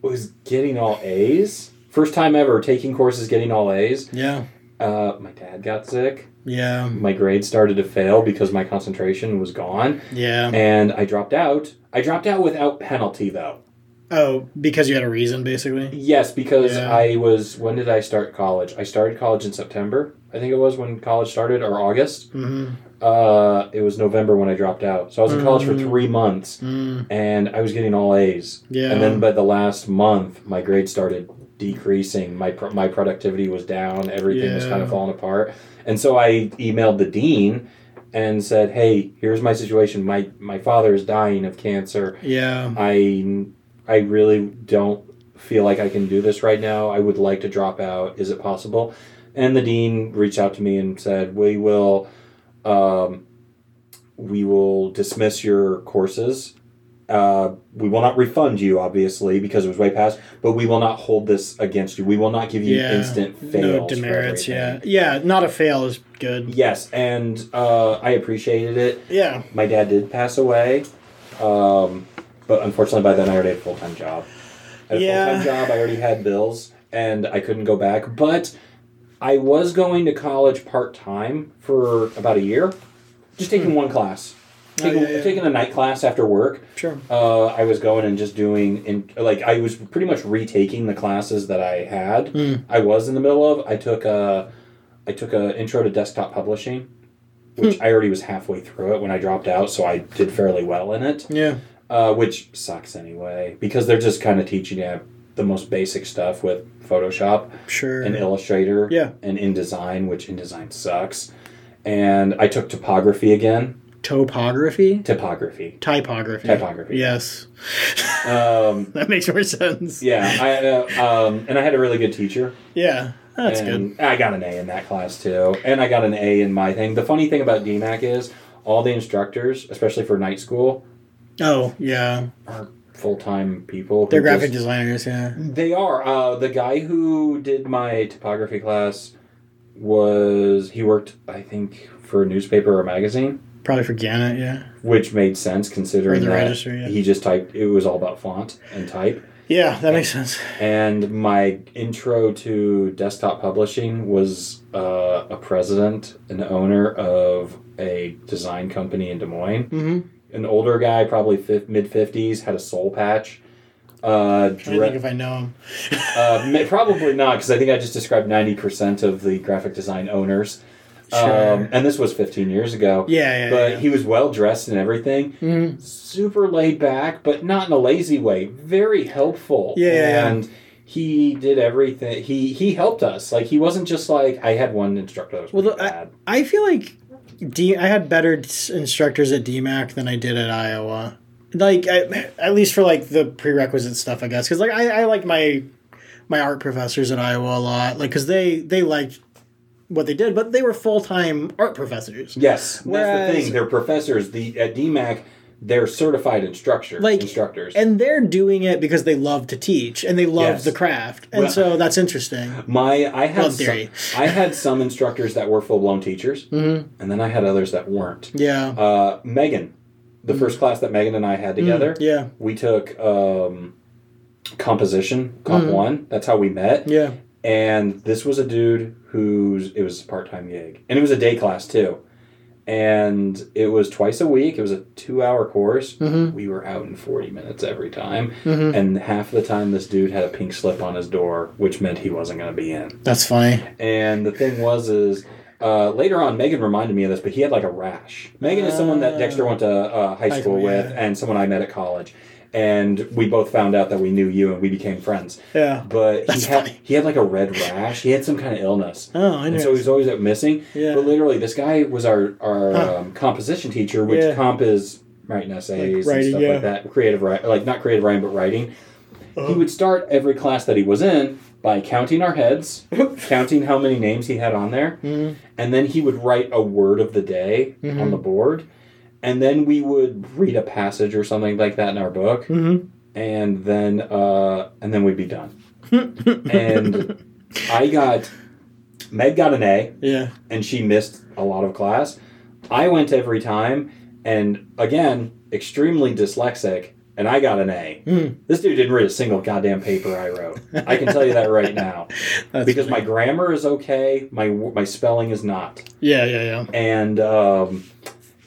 was getting all A's. First time ever taking courses, getting all A's. yeah. Uh, my dad got sick. Yeah. My grades started to fail because my concentration was gone, Yeah. and I dropped out. I dropped out without penalty though. Oh, because you had a reason, basically. Yes, because Yeah. I was. When did I start college? I started college in September. I think it was when college started, or August. Mm-hmm. Uh, it was November when I dropped out. So I was in college for Mm. three months, Mm. and I was getting all A's. Yeah. And then by the last month, my grades started decreasing. My pro- my productivity was down. Everything was kind of falling apart. And so I emailed the dean and said, "Hey, here's my situation. My my father is dying of cancer. yeah. I I really don't feel like I can do this right now. I would like to drop out. Is it possible?" And the dean reached out to me and said, "We will, um, we will dismiss your courses. Uh, we will not refund you, obviously, because it was way past. But we will not hold this against you. We will not give you Yeah. instant fails. No demerits. Yeah. Yeah. Not a fail is good. Yes, and uh, I appreciated it. Yeah. My dad did pass away, um, but unfortunately by then I already had a full time job. I had a Yeah. full time job. I already had bills, and I couldn't go back. But I was going to college part time for about a year, just taking one class, Oh, taking, yeah, yeah. taking a night class after work. Sure. Uh, I was going and just doing in like I was pretty much retaking the classes that I had. Hmm. I was in the middle of. I took a I took a intro to desktop publishing, which Hmm. I already was halfway through it when I dropped out, so I did fairly well in it. Yeah. Uh, which sucks anyway because they're just kind of teaching you the most basic stuff with Photoshop Sure. and Illustrator Yeah. and InDesign, which InDesign sucks. And I took topography again. Topography. Typography. Typography. Typography. Yes. Um, That makes more sense. Yeah, I uh, um, and I had a really good teacher. Yeah. That's good. I got an A in that class too, and I got an A in my thing. The funny thing about DMACC is all the instructors, especially for night school, Oh yeah. are full time people. They're graphic just- designers. Yeah. They are. Uh, the guy who did my typography class was he worked, I think, for a newspaper or magazine, Probably for Gannett. Yeah. which made sense considering that yeah. he just typed. It was all about font and type. Yeah. That makes sense. And my intro to desktop publishing was uh, a president, an owner of a design company in Des Moines. Mm-hmm. An older guy, probably mid 50s, had a soul patch. Uh, I think if I know him. uh, probably not, because I think I just described 90% of the graphic design owners. Sure. Um, and this was 15 years ago. Yeah. Yeah. But yeah. he was well dressed and everything Mhm. super laid back, but not in a lazy way. Very helpful. Yeah, and he did everything. He he helped us. Like he wasn't just like I had one instructor that was Well, the- I- I feel like D. I had better instructors at DMACC than I did at Iowa. Like I, at least for like the prerequisite stuff, I guess. Because like I, I liked my my art professors at Iowa a lot. Like because they they liked what they did, but they were full time art professors. yes, that's the thing. They're professors. The at DMACC, they're certified instructors. Like, instructors. And they're doing it because they love to teach and they love Yes. the craft, and Well- so that's interesting. My I had Love some. I had some instructors that were full blown teachers, Mhm. and then I had others that weren't. Yeah, Uh, Megan, the first class that Megan and I had together, Mm, yeah, we took um, composition comp Mhm. one. That's how we met. yeah. And this was a dude who's it was a part-time gig. And it was a day class too. And it was twice a week. It was a two-hour course. Mhm. we were out in 40 minutes every time. Mhm. and half the time this dude had a pink slip on his door which meant he wasn't going to be in. That's funny. and the thing was is uh, later on megan reminded me of this but he had like a rash. Megan is someone that dexter went to uh, high school with yeah. and someone i met at college and we both found out that we knew you and we became friends Yeah. but That's he had funny. he had like a red rash. He had some kind of illness, Oh, I know. and so he was always out missing. Yeah. But literally, this guy was our our Huh. um, composition teacher, which Yeah. comp is writing essays Like writing, and stuff yeah. like that. Creative writing, like not creative writing, but writing. Uh-huh. He would start every class that he was in by counting our heads, counting how many names he had on there, Mhm. and then he would write a word of the day Mhm. on the board, and then we would read a passage or something like that in our book, Mhm. and then uh, and then we'd be done. and I got Meg got an A, Yeah. and she missed a lot of class. I went every time, and again, extremely dyslexic, and I got an A. Mm. This dude didn't read a single goddamn paper I wrote. I can tell you that right now because my grammar is okay, my my spelling is not, Yeah, yeah, yeah. and um,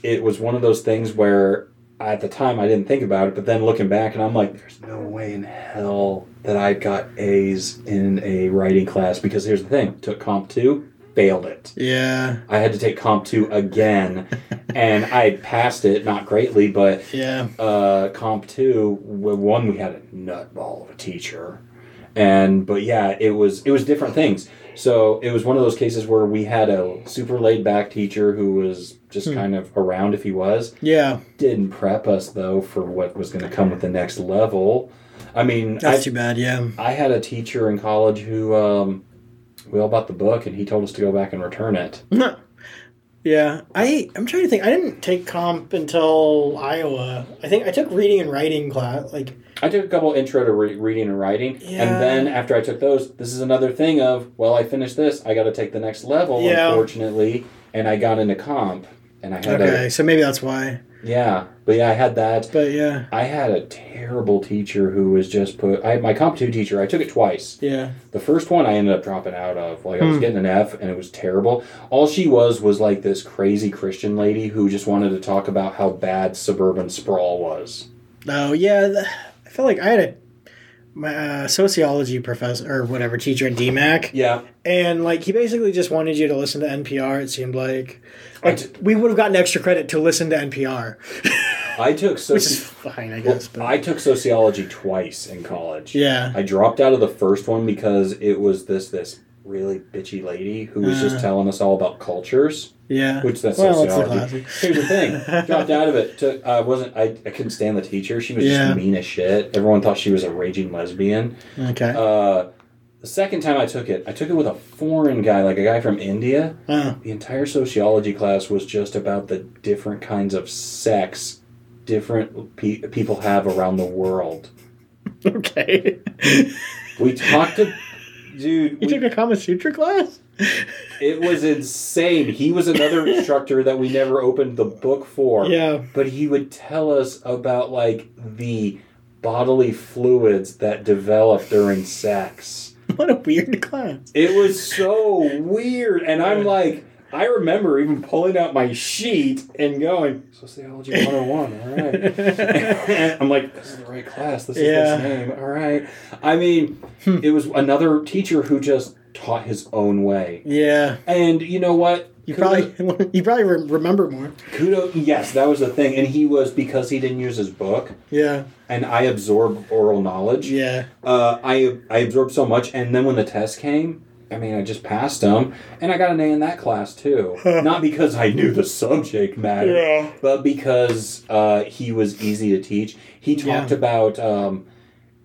it was one of those things where at the time I didn't think about it, but then looking back and I'm like, there's no way in hell that I got A's in a writing class because here's the thing: took comp two, failed it. Yeah. I had to take comp two again, and I passed it not greatly, but Yeah. uh, comp two, one we had a nutball of a teacher, and but yeah, it was it was different things. So it was one of those cases where we had a super laid back teacher who was just Hmm. kind of around if he was. Yeah. Didn't prep us though for what was going to come with the next level. I mean, That's I, too bad. Yeah. I had a teacher in college who um, we all bought the book, and he told us to go back and return it. Yeah, I I'm trying to think. I didn't take comp until Iowa. I think I took reading and writing class. Like, I took a couple intro to re- reading and writing, Yeah. and then after I took those, this is another thing of well, I finished this, I got to take the next level, Yeah. unfortunately, and I got into comp, and I had okay, so maybe that's why. yeah, but yeah, I had that. But yeah, I had a terrible teacher who was just put. I my comp two teacher. I took it twice. yeah, The first one I ended up dropping out of. Like I was Hmm. getting an F, and it was terrible. All she was was like this crazy Christian lady who just wanted to talk about how bad suburban sprawl was. oh yeah. I feel like I had a my uh, sociology professor or whatever teacher in DMACC, Yeah, and like he basically just wanted you to listen to NPR. It seemed like like t- we would have gotten extra credit to listen to NPR, I took which is fine, I Well. But I took sociology twice in college. yeah, I dropped out of the first one because it was this this really bitchy lady who was just Uh. telling us all about cultures, yeah. which that's well, that's the sociology. classic. Here's the thing: dropped out of it. Took, I wasn't. I, I couldn't stand the teacher. She was Yeah. just mean as shit. Everyone thought she was a raging lesbian. Okay. Uh, the second time I took it, I took it with a foreign guy, like a guy from India. Oh, The entire sociology class was just about the different kinds of sex different pe- people have around the world. okay. We talked to, dude. You we- took a Kama Sutra class? it was insane. He was another instructor that we never opened the book for. Yeah. But he would tell us about like the bodily fluids that develop during sex. What a weird class. It was so weird, and I'm like. I remember even pulling out my sheet and going, Sociology 101, all right. I'm like, this is the right class. This is Yeah. its name. All right. I mean, Hmm. it was another teacher who just taught his own way. Yeah. And you know what? You Kudo- probably you probably remember more. Kudo, yes, that was the thing. And he was, because he didn't use his book, Yeah. and I absorbed oral knowledge, Yeah. uh, I, I absorbed so much. And then when the test came, I mean, I just passed them, and I got an A in that class too. Not because I knew the subject matter, Yeah. but because uh, he was easy to teach. He talked Yeah. about um,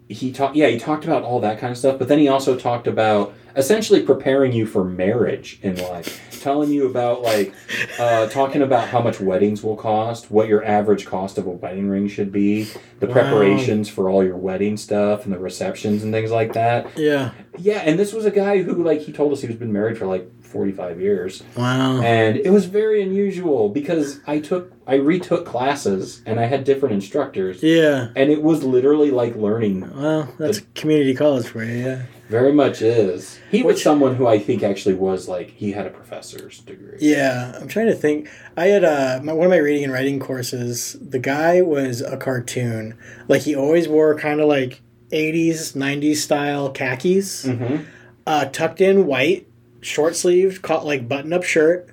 he talked yeah he talked about all that kind of stuff, but then he also talked about essentially preparing you for marriage in life, telling you about like uh, talking about how much weddings will cost, what your average cost of a wedding ring should be, the Wow. preparations for all your wedding stuff and the receptions and things like that. Yeah. Yeah, and this was a guy who like he told us he was been married for like 45 years. Wow. And it was very unusual because I took I retook classes and I had different instructors Yeah. and it was literally like learning Well, that's community college for you. Yeah. Very much is. He was Which- someone who I think actually was like he had a professor's degree. Yeah. I'm trying to think. I had uh, my, one of my reading and writing courses. The guy was a cartoon. Like he always wore kind of like 80s, 90s style khakis, Mhm. uh, tucked in white, short sleeved, caught like button up shirt.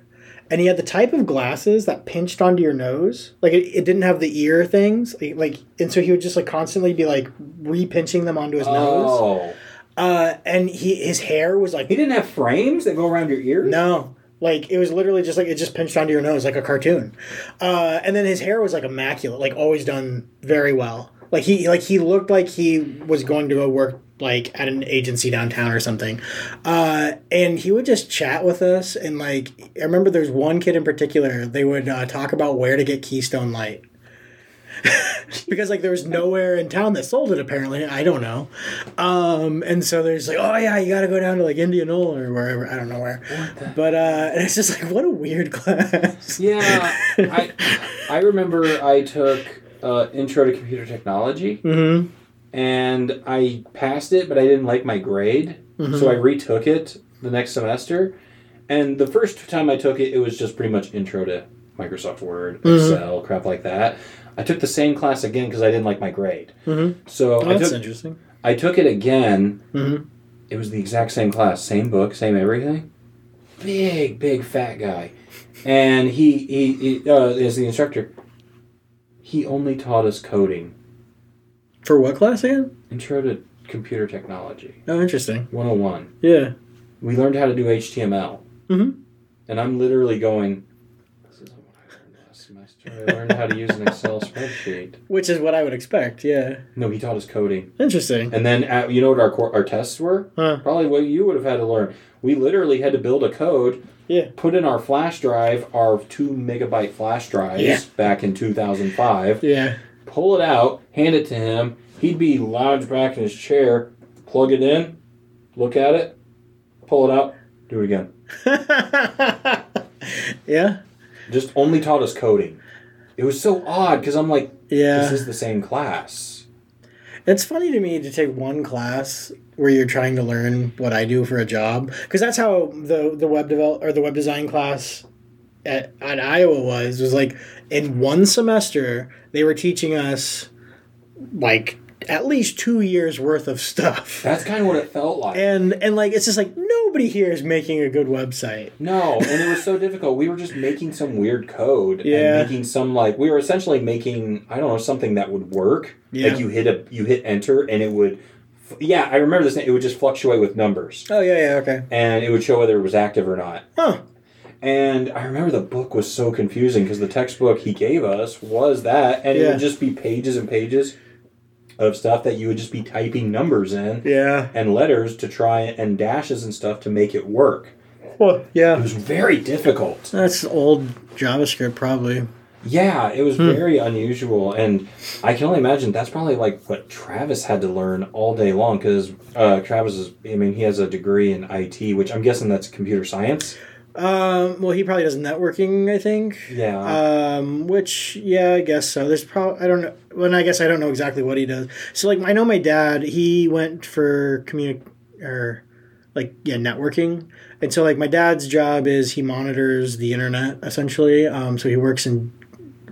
And he had the type of glasses that pinched onto your nose. Like it, it didn't have the ear things. Like, like and so he would just like constantly be like re-pinching them onto his nose. Uh, and he his hair was like He didn't have frames that go around your ears? no, like it was literally just like it just pinched onto your nose like a cartoon. Uh, and then his hair was like immaculate, like always done very well. Like he like he looked like he was going to go work like at an agency downtown or something. Uh, and he would just chat with us and like I remember there's one kid in particular. They would uh, talk about where to get Keystone Light. because like there was nowhere in town that sold it apparently i don't know um and so there's like oh yeah you gotta go down to like indianola or wherever i don't know where but uh and it's just like what a weird class Yeah. I I remember I took uh, intro to computer technology mm-hmm and I passed it, but I didn't like my grade, Mm-hmm. so I retook it the next semester. And the first time I took it, it was just pretty much intro to Microsoft Word, Mhm. Excel, crap like that. I took the same class again because I didn't like my grade. Mhm. So Oh, I that's took interesting. I took it again. hmm It was the exact same class, same book, same everything. Big, big fat guy, and he he, he uh, is the instructor. He only taught us coding, For what class again? intro to computer technology, Oh, interesting. 101. Yeah. We learned how to do HTML. Mhm. And I'm literally going, this isn't what I learned last semester. I learned how to use an Excel spreadsheet. Which is what I would expect. Yeah. No, he taught us coding. Interesting. And then, at, you know what our, cor- our tests were? Huh. Probably what you would have had to learn. We literally had to build a code, Yeah. put in our flash drive, our two megabyte flash drives Yeah. back in 2005, Yeah. pull it out, hand it to him. He'd be lounged back in his chair, plug it in, look at it, pull it out, do it again. yeah. Just only taught us coding. It was so odd because I'm like, Yeah. this is the same class. It's funny to me to take one class where you're trying to learn what I do for a job because that's how the the web develop or the web design class at, at Iowa was was like in one semester they were teaching us like at least 2 years worth of stuff. That's kind of what it felt like. And and like it's just like nobody here is making a good website. No, and it was so difficult. We were just making some weird code Yeah. and making some like we were essentially making I don't know something that would work. Yeah. Like you hit a you hit enter and it would. Yeah, I remember this. It would just fluctuate with numbers, Oh yeah, yeah, okay. and it would show whether it was active or not. Huh. And I remember the book was so confusing because the textbook he gave us was that, and it would just be pages and pages of stuff that you would just be typing numbers in Yeah. and letters to try and dashes and stuff to make it work. Well, yeah. It was very difficult. That's old JavaScript probably. Yeah, it was Hmm. very unusual, and I can only imagine that's probably like what Travis had to learn all day long because uh, Travis is. I mean, he has a degree in IT, which I'm guessing that's computer science. Um, well, he probably does networking, I think. Yeah. Um, which yeah, I guess so. There's probably I don't know. Well, I guess I don't know exactly what he does. So like, I know my dad. He went for communic or like yeah, networking. And so like my dad's job is he monitors the internet essentially. Um, so he works in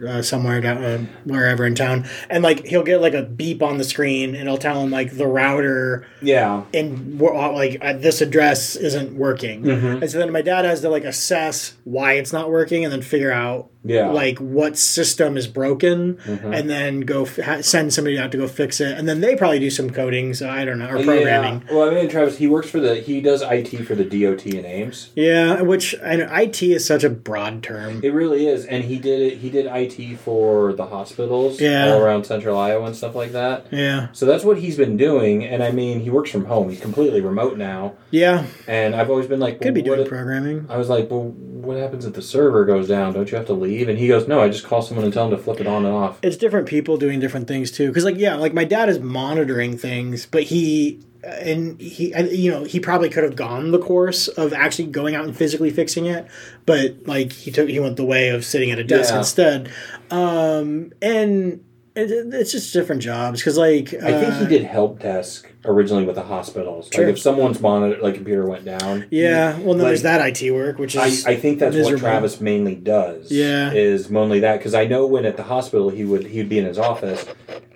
uh, somewhere down uh, wherever in town, and like he'll get like a beep on the screen, and it'll tell him like the router yeah. in like at this address isn't working. Mhm. And so then my dad has to like assess why it's not working and then figure out Yeah. like what system is broken Mhm. and then go f- ha- send somebody out to go fix it. And then they probably do some coding. So I don't know, or programming. Yeah. Well, I mean, Travis, he works for the. He does IT for the DOT in Ames. Yeah. which I know IT is such a broad term. It really is, and he did it. He did IT for the hospitals Yeah. all around Central Iowa and stuff like that. Yeah. So that's what he's been doing, and I mean, he works from home. He's completely remote now, Yeah. and I've always been like, Could be doing what- programming. I was like, well, what happens if the server goes down? Don't you have to leave? And he goes, no, I just call someone and tell them to flip it on and off. It's different people doing different things too. Because like yeah, like my dad is monitoring things, but he and he you know he probably could have gone the course of actually going out and physically fixing it, but like he took he went the way of sitting at a desk Yeah. instead. Um, and it, it's just different jobs because like I think he uh, did help desk originally with the hospitals. Sure. Like if someone's monitor, like computer went down. Yeah, well, then like- there's that IT work, which is I think that's miserable. what Travis mainly does. Yeah. is mainly that because I know when at the hospital he would he'd be in his office,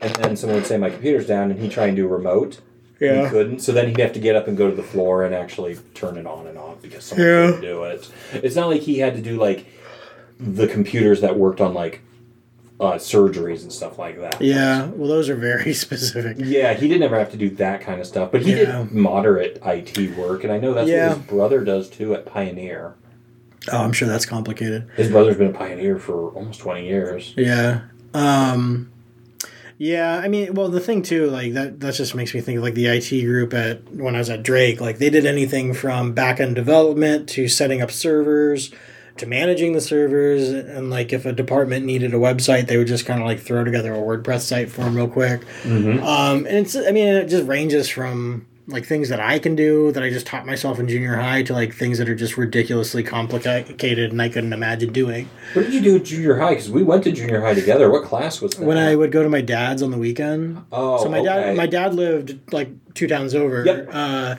and then someone would say my computer's down, and he'd try and do remote. Yeah. He couldn't, so then he'd have to get up and go to the floor and actually turn it on and off because someone Yeah. couldn't do it. It's not like he had to do like the computers that worked on like uh, surgeries and stuff like that. Yeah, well, those are very specific. Yeah, he didn't ever have to do that kind of stuff, but he Yeah. did moderate IT work, and I know that's Yeah. what his brother does too at Pioneer. Oh, I'm sure that's complicated. His brother's been a Pioneer for almost twenty years. Yeah. Um yeah, I mean, well, the thing too, like that, that just makes me think of like the IT group at when I was at Drake. Like they did anything from back end development to setting up servers to managing the servers, and like if a department needed a website, they would just kind of like throw together a WordPress site for them real quick. Mm-hmm. Um, and it's, I mean, it just ranges from like things that I can do that I just taught myself in junior high to like things that are just ridiculously complicated and I couldn't imagine doing. What did you do at junior high? Because we went to junior high together. What class was that? When I would go to my dad's on the weekend, oh, so my dad my dad lived like two towns over Yep. uh,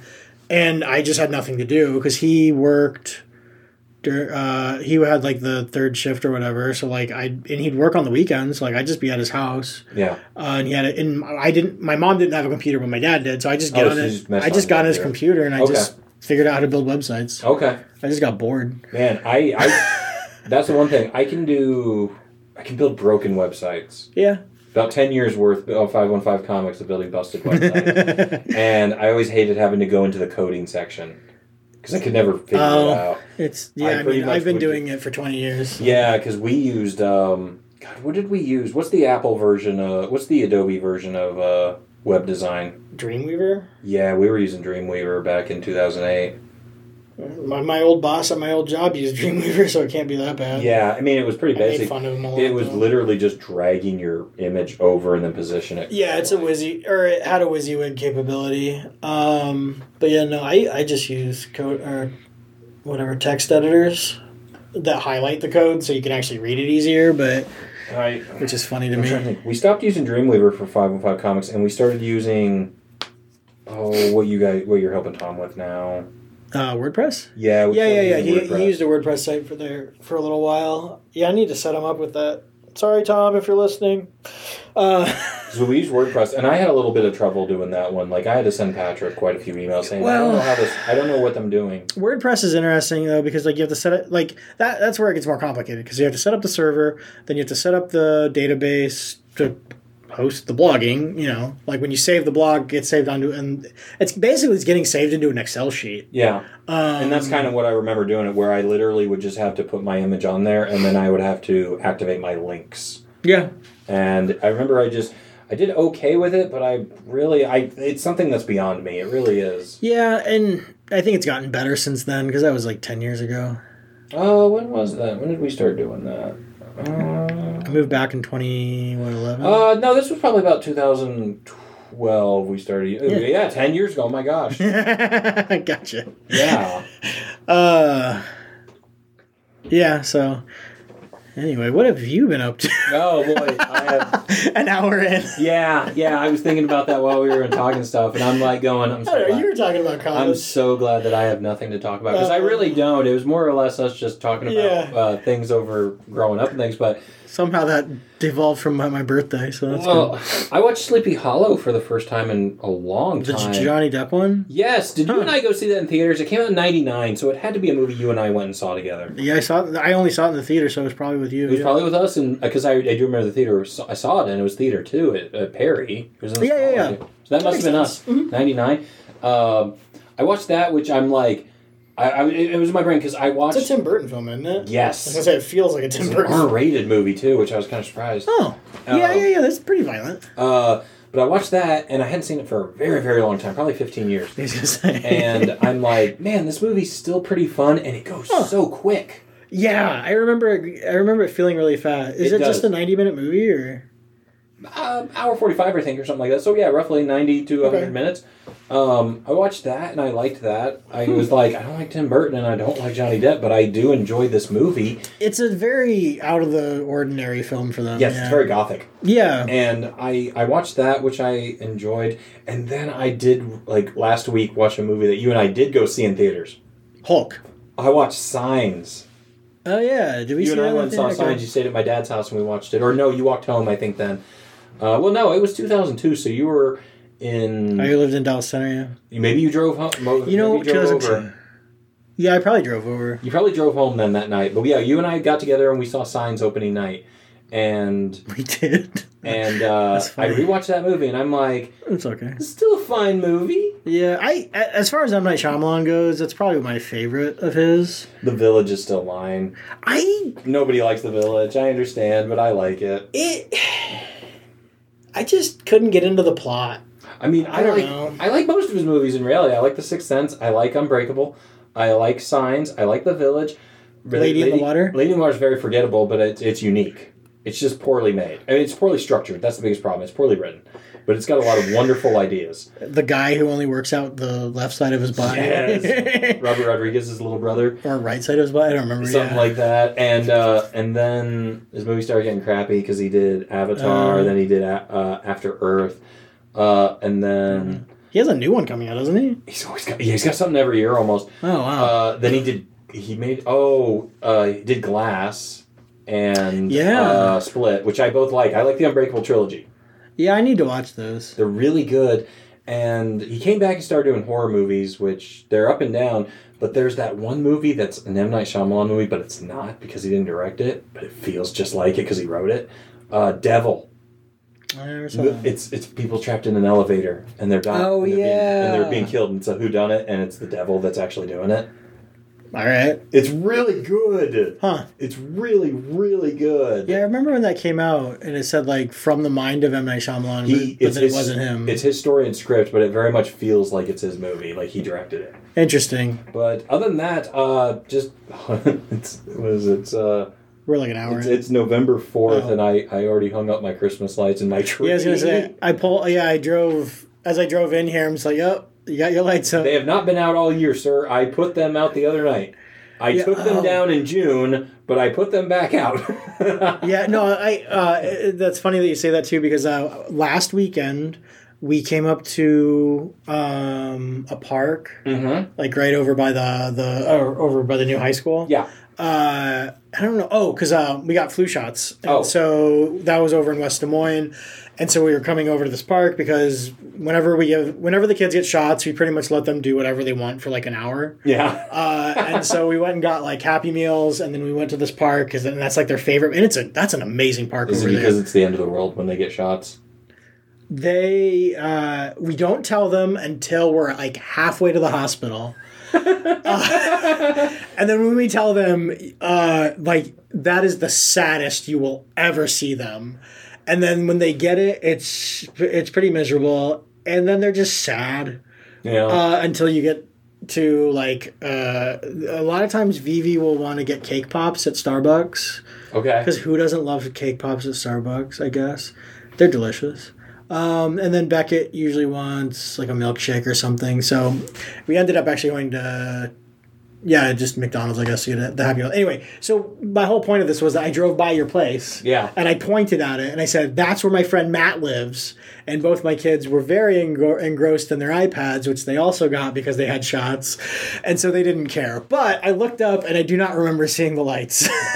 and i just had nothing to do because he worked uh, he had like the third shift or whatever. So like I and he'd work on the weekends. Like I'd just be at his house, Yeah. uh, and he had it. And I didn't. My mom didn't have a computer, but my dad did. So I just Oh, get so on you it. I just got on his computer. computer and I Okay. just figured out how to build websites. Okay. I just got bored. Man, I, I that's the one thing I can do. I can build broken websites. Yeah. About ten years worth of five one five comics of building busted websites, and I always hated having to go into the coding section because I could never figure Oh. it out. it's yeah. I, pretty mean, I've been doing it for twenty years. Yeah, because we used um, God, what did we use? What's the Apple version? Uh, what's the Adobe version of uh, web design? Dreamweaver. Yeah, we were using Dreamweaver back in two thousand eight. My, my old boss at my old job used Dreamweaver, so it can't be that bad. Yeah, I mean it was pretty I made basic. fun of him a lot. It was though. literally just dragging your image over and then position it. Yeah, it's a Wizzy or it had a WYSIWYG capability. Um, but yeah, no, I, I just use code or whatever text editors that highlight the code so you can actually read it easier. But I, which is funny to I'm trying to me. think. We stopped using Dreamweaver for five one five comics, and we started using. Oh, what you guys, what you're helping Tom with now? Uh, WordPress. Yeah, Yeah, yeah, yeah. He, he used a WordPress site for there for a little while. Yeah, I need to set him up with that. Sorry, Tom, if you're listening. Uh, So we used WordPress, and I had a little bit of trouble doing that one. Like I had to send Patrick quite a few emails saying, "I don't Well- know how this. I don't know what I'm doing." WordPress is interesting though because like you have to set it like that. That's where it gets more complicated because you have to set up the server, then you have to set up the database to host the blogging. You know, like when you save the blog, it gets saved onto and it's basically it's getting saved into an Excel sheet. Yeah, Um, and that's kind of what I remember doing it, where I literally would just have to put my image on there, and then I would have to activate my links. yeah. And I remember I just I did okay with it, but I really I it's something that's beyond me. It really is. Yeah, and I think it's gotten better since then because that was like ten years ago. Oh, when was that? When did we start doing that? Uh, I moved back in twenty what eleven. uh no, this was probably about 2012. We started. Yeah. Yeah, ten years ago. Oh my gosh. gotcha. Yeah. Uh, yeah. So, anyway, what have you been up to? Oh boy, I have. An hour in. Yeah, yeah. I was thinking about that while we were talking stuff, and I'm like going. I'm I so know, you were talking about college. I'm so glad that I have nothing to talk about because I really don't. It was more or less us just talking about Yeah. uh, things over growing up and things. But Somehow that devolved from my, my birthday, so that's well, I watched Sleepy Hollow for the first time in a long good. The time. Johnny Depp one? yes, did you and I go see that in theaters? It came out in '99, so it had to be a movie you and I went and saw together. Yeah, I saw. it- I only saw it in the theater, so it was probably with you. It was yeah. probably with us, and because I, I do remember the theater. I saw it, and it was theater too at, at Perry. It was in the Yeah, yeah, yeah. So that must have been us. sense. Mhm. '99. Um, I watched that, which I'm like, I, I it was in my brain because I watched. It's a Tim Burton film, isn't it? Yes. I was gonna say it feels like a it's Tim an Burton. film. R-rated movie too, which I was kind of surprised. Oh, yeah, Um, yeah, yeah. That's pretty violent. Uh, but I watched that, and I hadn't seen it for a very, very long time, probably 15 years. I was gonna say. And I'm like, man, this movie's still pretty fun, and it goes Huh. so quick. yeah, I remember. I remember it feeling really fast. Is It it, just does. a ninety-minute movie, or Um, hour 45, I think, or something like that. So yeah, roughly 90 to 100 Okay. minutes. Um, I watched that, and I liked that. I was like, I don't like Tim Burton, and I don't like Johnny Depp, but I do enjoy this movie. it's a very out of the ordinary film for them? Yes, yeah. it's very gothic. Yeah. and I I watched that, which I enjoyed, and then I did like last week watch a movie that you and I did go see in theaters. Hulk. I watched Signs. Oh yeah, did we you see and I went saw Signs. You stayed at my dad's house and we watched it, or no, you walked home. I think then. Uh, well, no, it was 2002, so you were in. I lived in Dallas Center. Yeah. maybe you drove home. You know, you drove 2002. over. Yeah, I probably drove over. You probably drove home then that night. But yeah, you and I got together and we saw Signs opening night, and We did. and uh, I rewatched that movie and I'm like, it's okay. it's still a fine movie. Yeah, I as far as M Night Shyamalan goes, that's probably my favorite of his. The Village is still mine. I Nobody likes The Village. I understand, but I like it. it. I just couldn't get into the plot. I mean, I, I don't like know. I like most of his movies in reality. I like The Sixth Sense. I like Unbreakable. I like Signs. I like The Village. Lady in the Water? Lady in the Water is very forgettable, but it's it's unique. It's just poorly made. I mean, it's poorly structured. That's the biggest problem. It's poorly written, but it's got a lot of wonderful ideas. The guy who only works out the left side of his body, Yes. Robert Rodriguez's little brother. or right side of his body. I don't remember. something yeah. like that. And uh, and then his movie started getting crappy because he did Avatar, Uh. then he did A- uh, After Earth, uh, and then he has a new one coming out, doesn't he? he's always got yeah, he's got something every year almost. Oh wow. Uh, then he did he made oh uh, he did Glass and Yeah. uh, Split, which I both like. I like the Unbreakable trilogy. Yeah, I need to watch those. They're really good. And he came back and started doing horror movies, which they're up and down. But there's that one movie that's an M Night Shyamalan movie, but it's not because he didn't direct it, but it feels just like it because he wrote it. Uh, Devil. I never saw that. It's it's people trapped in an elevator and they're dying. Oh, and they're being, and they're being killed. And it's a whodunit, and it's the devil that's actually doing it. All right. It's really good. Huh. It's really really good. Yeah, I remember when that came out and it said like from the mind of M Night Shyamalan, He, but, but it wasn't him. It's his story and script, but it very much feels like it's his movie, like he directed it. Interesting. But other than that, uh, just it's what is it? It's, uh, We're like an hour. it's, it's November fourth, Oh. and I, I already hung up my Christmas lights in my tree. yeah, I was gonna say I pull. Yeah, I drove as I drove in here. I'm just like, yep, you got your lights up. They have not been out all year, sir. I put them out the other night. I Yeah, took them oh. down in June, but I put them back out. Yeah, no, I. Uh, that's funny that you say that too because uh, last weekend we came up to um, a park mm-hmm. like right over by the the or over by the new high school. Yeah. Uh, I don't know. Oh, because uh, we got flu shots. And Oh. So that was over in West Des Moines. And so we were coming over to this park because whenever we give, whenever the kids get shots, we pretty much let them do whatever they want for like an hour. Yeah. Uh, and so we went and got like Happy Meals, and then we went to this park because then that's like their favorite, and it's a that's an amazing park Is it over there. because it's the end of the world when they get shots? They uh, we don't tell them until we're like halfway to the hospital. Uh, and then when we tell them, uh, like that is the saddest you will ever see them. And then when they get it, it's it's pretty miserable. And then they're just sad Yeah. uh, until you get to like uh, a lot of times Vivi will want to get cake pops at Starbucks. okay. Because who doesn't love cake pops at Starbucks? I guess they're delicious. Um, and then Beckett usually wants like a milkshake or something. So we ended up actually going to, yeah, just McDonald's, I guess, to get the Happy Meal. Anyway, so my whole point of this was that I drove by your place. Yeah. And I pointed at it and I said, that's where my friend Matt lives. And both my kids were very engro- engrossed in their iPads, which they also got because they had shots. And so they didn't care. But I looked up and I do not remember seeing the lights.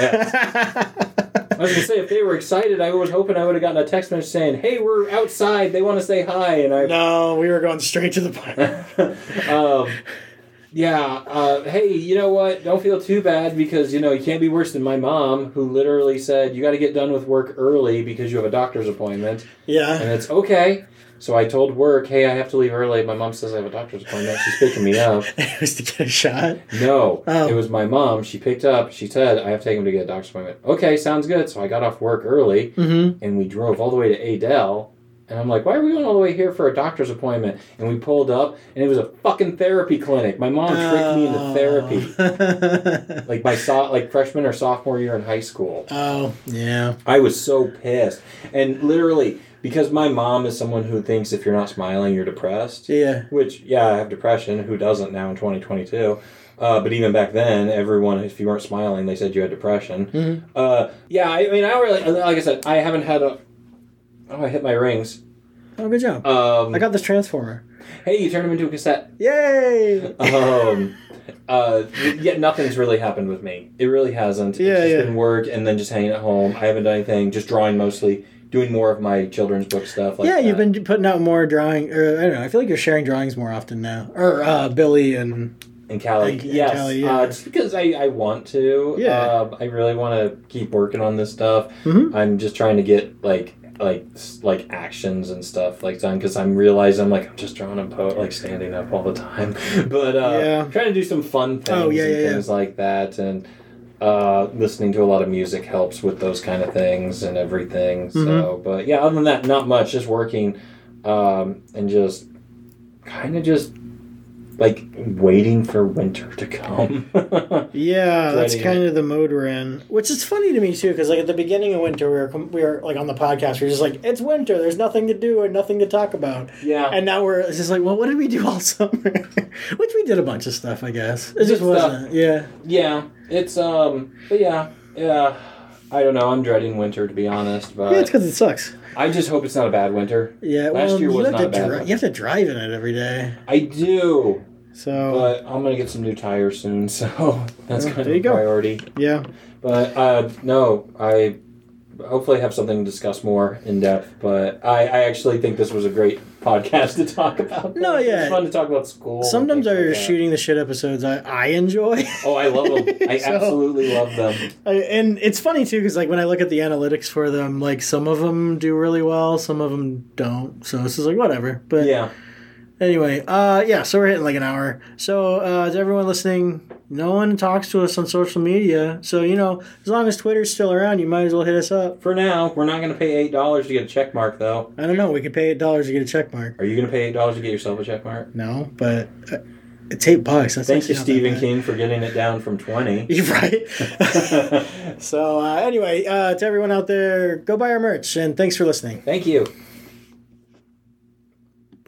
I was gonna say if they were excited, I was hoping I would have gotten a text message saying, "Hey, we're outside. They want to say hi." And I No, we were going straight to the park. um, yeah, uh, hey, you know what? Don't feel too bad because you know you can't be worse than my mom, who literally said you got to get done with work early because you have a doctor's appointment, Yeah. and it's okay. So I told work, hey, I have to leave early. My mom says I have a doctor's appointment. She's picking me up. It was to get a shot. No, Oh. it was my mom. She picked up. She said I have to take him to get a doctor's appointment. Okay, sounds good. So I got off work early Mm-hmm. and we drove all the way to Adel. And I'm like, why are we going all the way here for a doctor's appointment? And we pulled up, and it was a fucking therapy clinic. My mom tricked me into therapy, therapy. like my so- like freshman or sophomore year in high school. oh, yeah. I was so pissed, and literally because my mom is someone who thinks if you're not smiling, you're depressed. Yeah. Which, yeah, I have depression. Who doesn't now in 2022? Uh, but even back then, everyone, if you weren't smiling, they said you had depression. Mhm. Uh, yeah, I, mean, I really, like I said, I haven't had a. Oh, I hit my rings. Oh, good job. Um, I got this transformer. hey, you turned him into a cassette. Yay! Um, uh, yet nothing's really happened with me. It really hasn't. Yeah, it's just yeah. been work and then just hanging at home. I haven't done anything. Just drawing mostly. Doing more of my children's book stuff. Like yeah, you've that. been putting out more drawing. Or, I don't know. I feel like you're sharing drawings more often now. Or uh, Billy and in Cali. And- and yes, Cali, yeah. uh, just because I, I want to. Yeah. Uh, I really want to keep working on this stuff. Mhm. I'm just trying to get like like like actions and stuff like done because I'm realizing I'm like I'm just drawing a poet like standing up all the time, but uh, Yeah. trying to do some fun things Oh, yeah, and yeah, things like that and. Uh, listening to a lot of music helps with those kind of things and everything. Mm-hmm. So, but yeah, other than that, not much. Just working, um, and just kind of just waiting for winter to come. Yeah, that's Dreading kind of the mode we're in. Which is funny to me too, because like at the beginning of winter, we were we were like on the podcast, we were just like, it's winter, there's nothing to do and nothing to talk about. yeah, And now we're it's just like, well, what did we do all summer? Which we did a bunch of stuff, I guess. It just wasn't. Yeah. yeah. It's um, but yeah, yeah. I don't know. I'm dreading winter to be honest, but Yeah, it's because it sucks. I just hope it's not a bad winter. Yeah, Last well, year you was have not to a bad dri- one. you have to drive in it every day. I do. So But I'm gonna get some new tires soon, so that's kind of a go. priority. yeah, But uh, no, I hopefully have something to discuss more in depth. But I, I actually think this was a great podcast to talk about. No, It's yeah. fun to talk about school. sometimes our like shooting the shit episodes I, I enjoy. Oh, I love them. I So- absolutely love them. I, and it's funny too because like when I look at the analytics for them, like some of them do really well, some of them don't. So it's just like whatever. But Yeah. Anyway, uh, yeah. So we're hitting like an hour. So uh, to everyone listening, no one talks to us on social media. So you know, as long as Twitter's still around, you might as well hit us up. For now, we're not going to pay eight dollars to get a check mark, though. I don't know. We could pay eight dollars to get a check mark. Are you going to pay eight dollars to get yourself a check mark? No, but uh, it's eight bucks. That's to actually Stephen. King for getting it down from twenty. You're right. so uh, anyway, uh, to everyone out there, go buy our merch and thanks for listening. Thank you.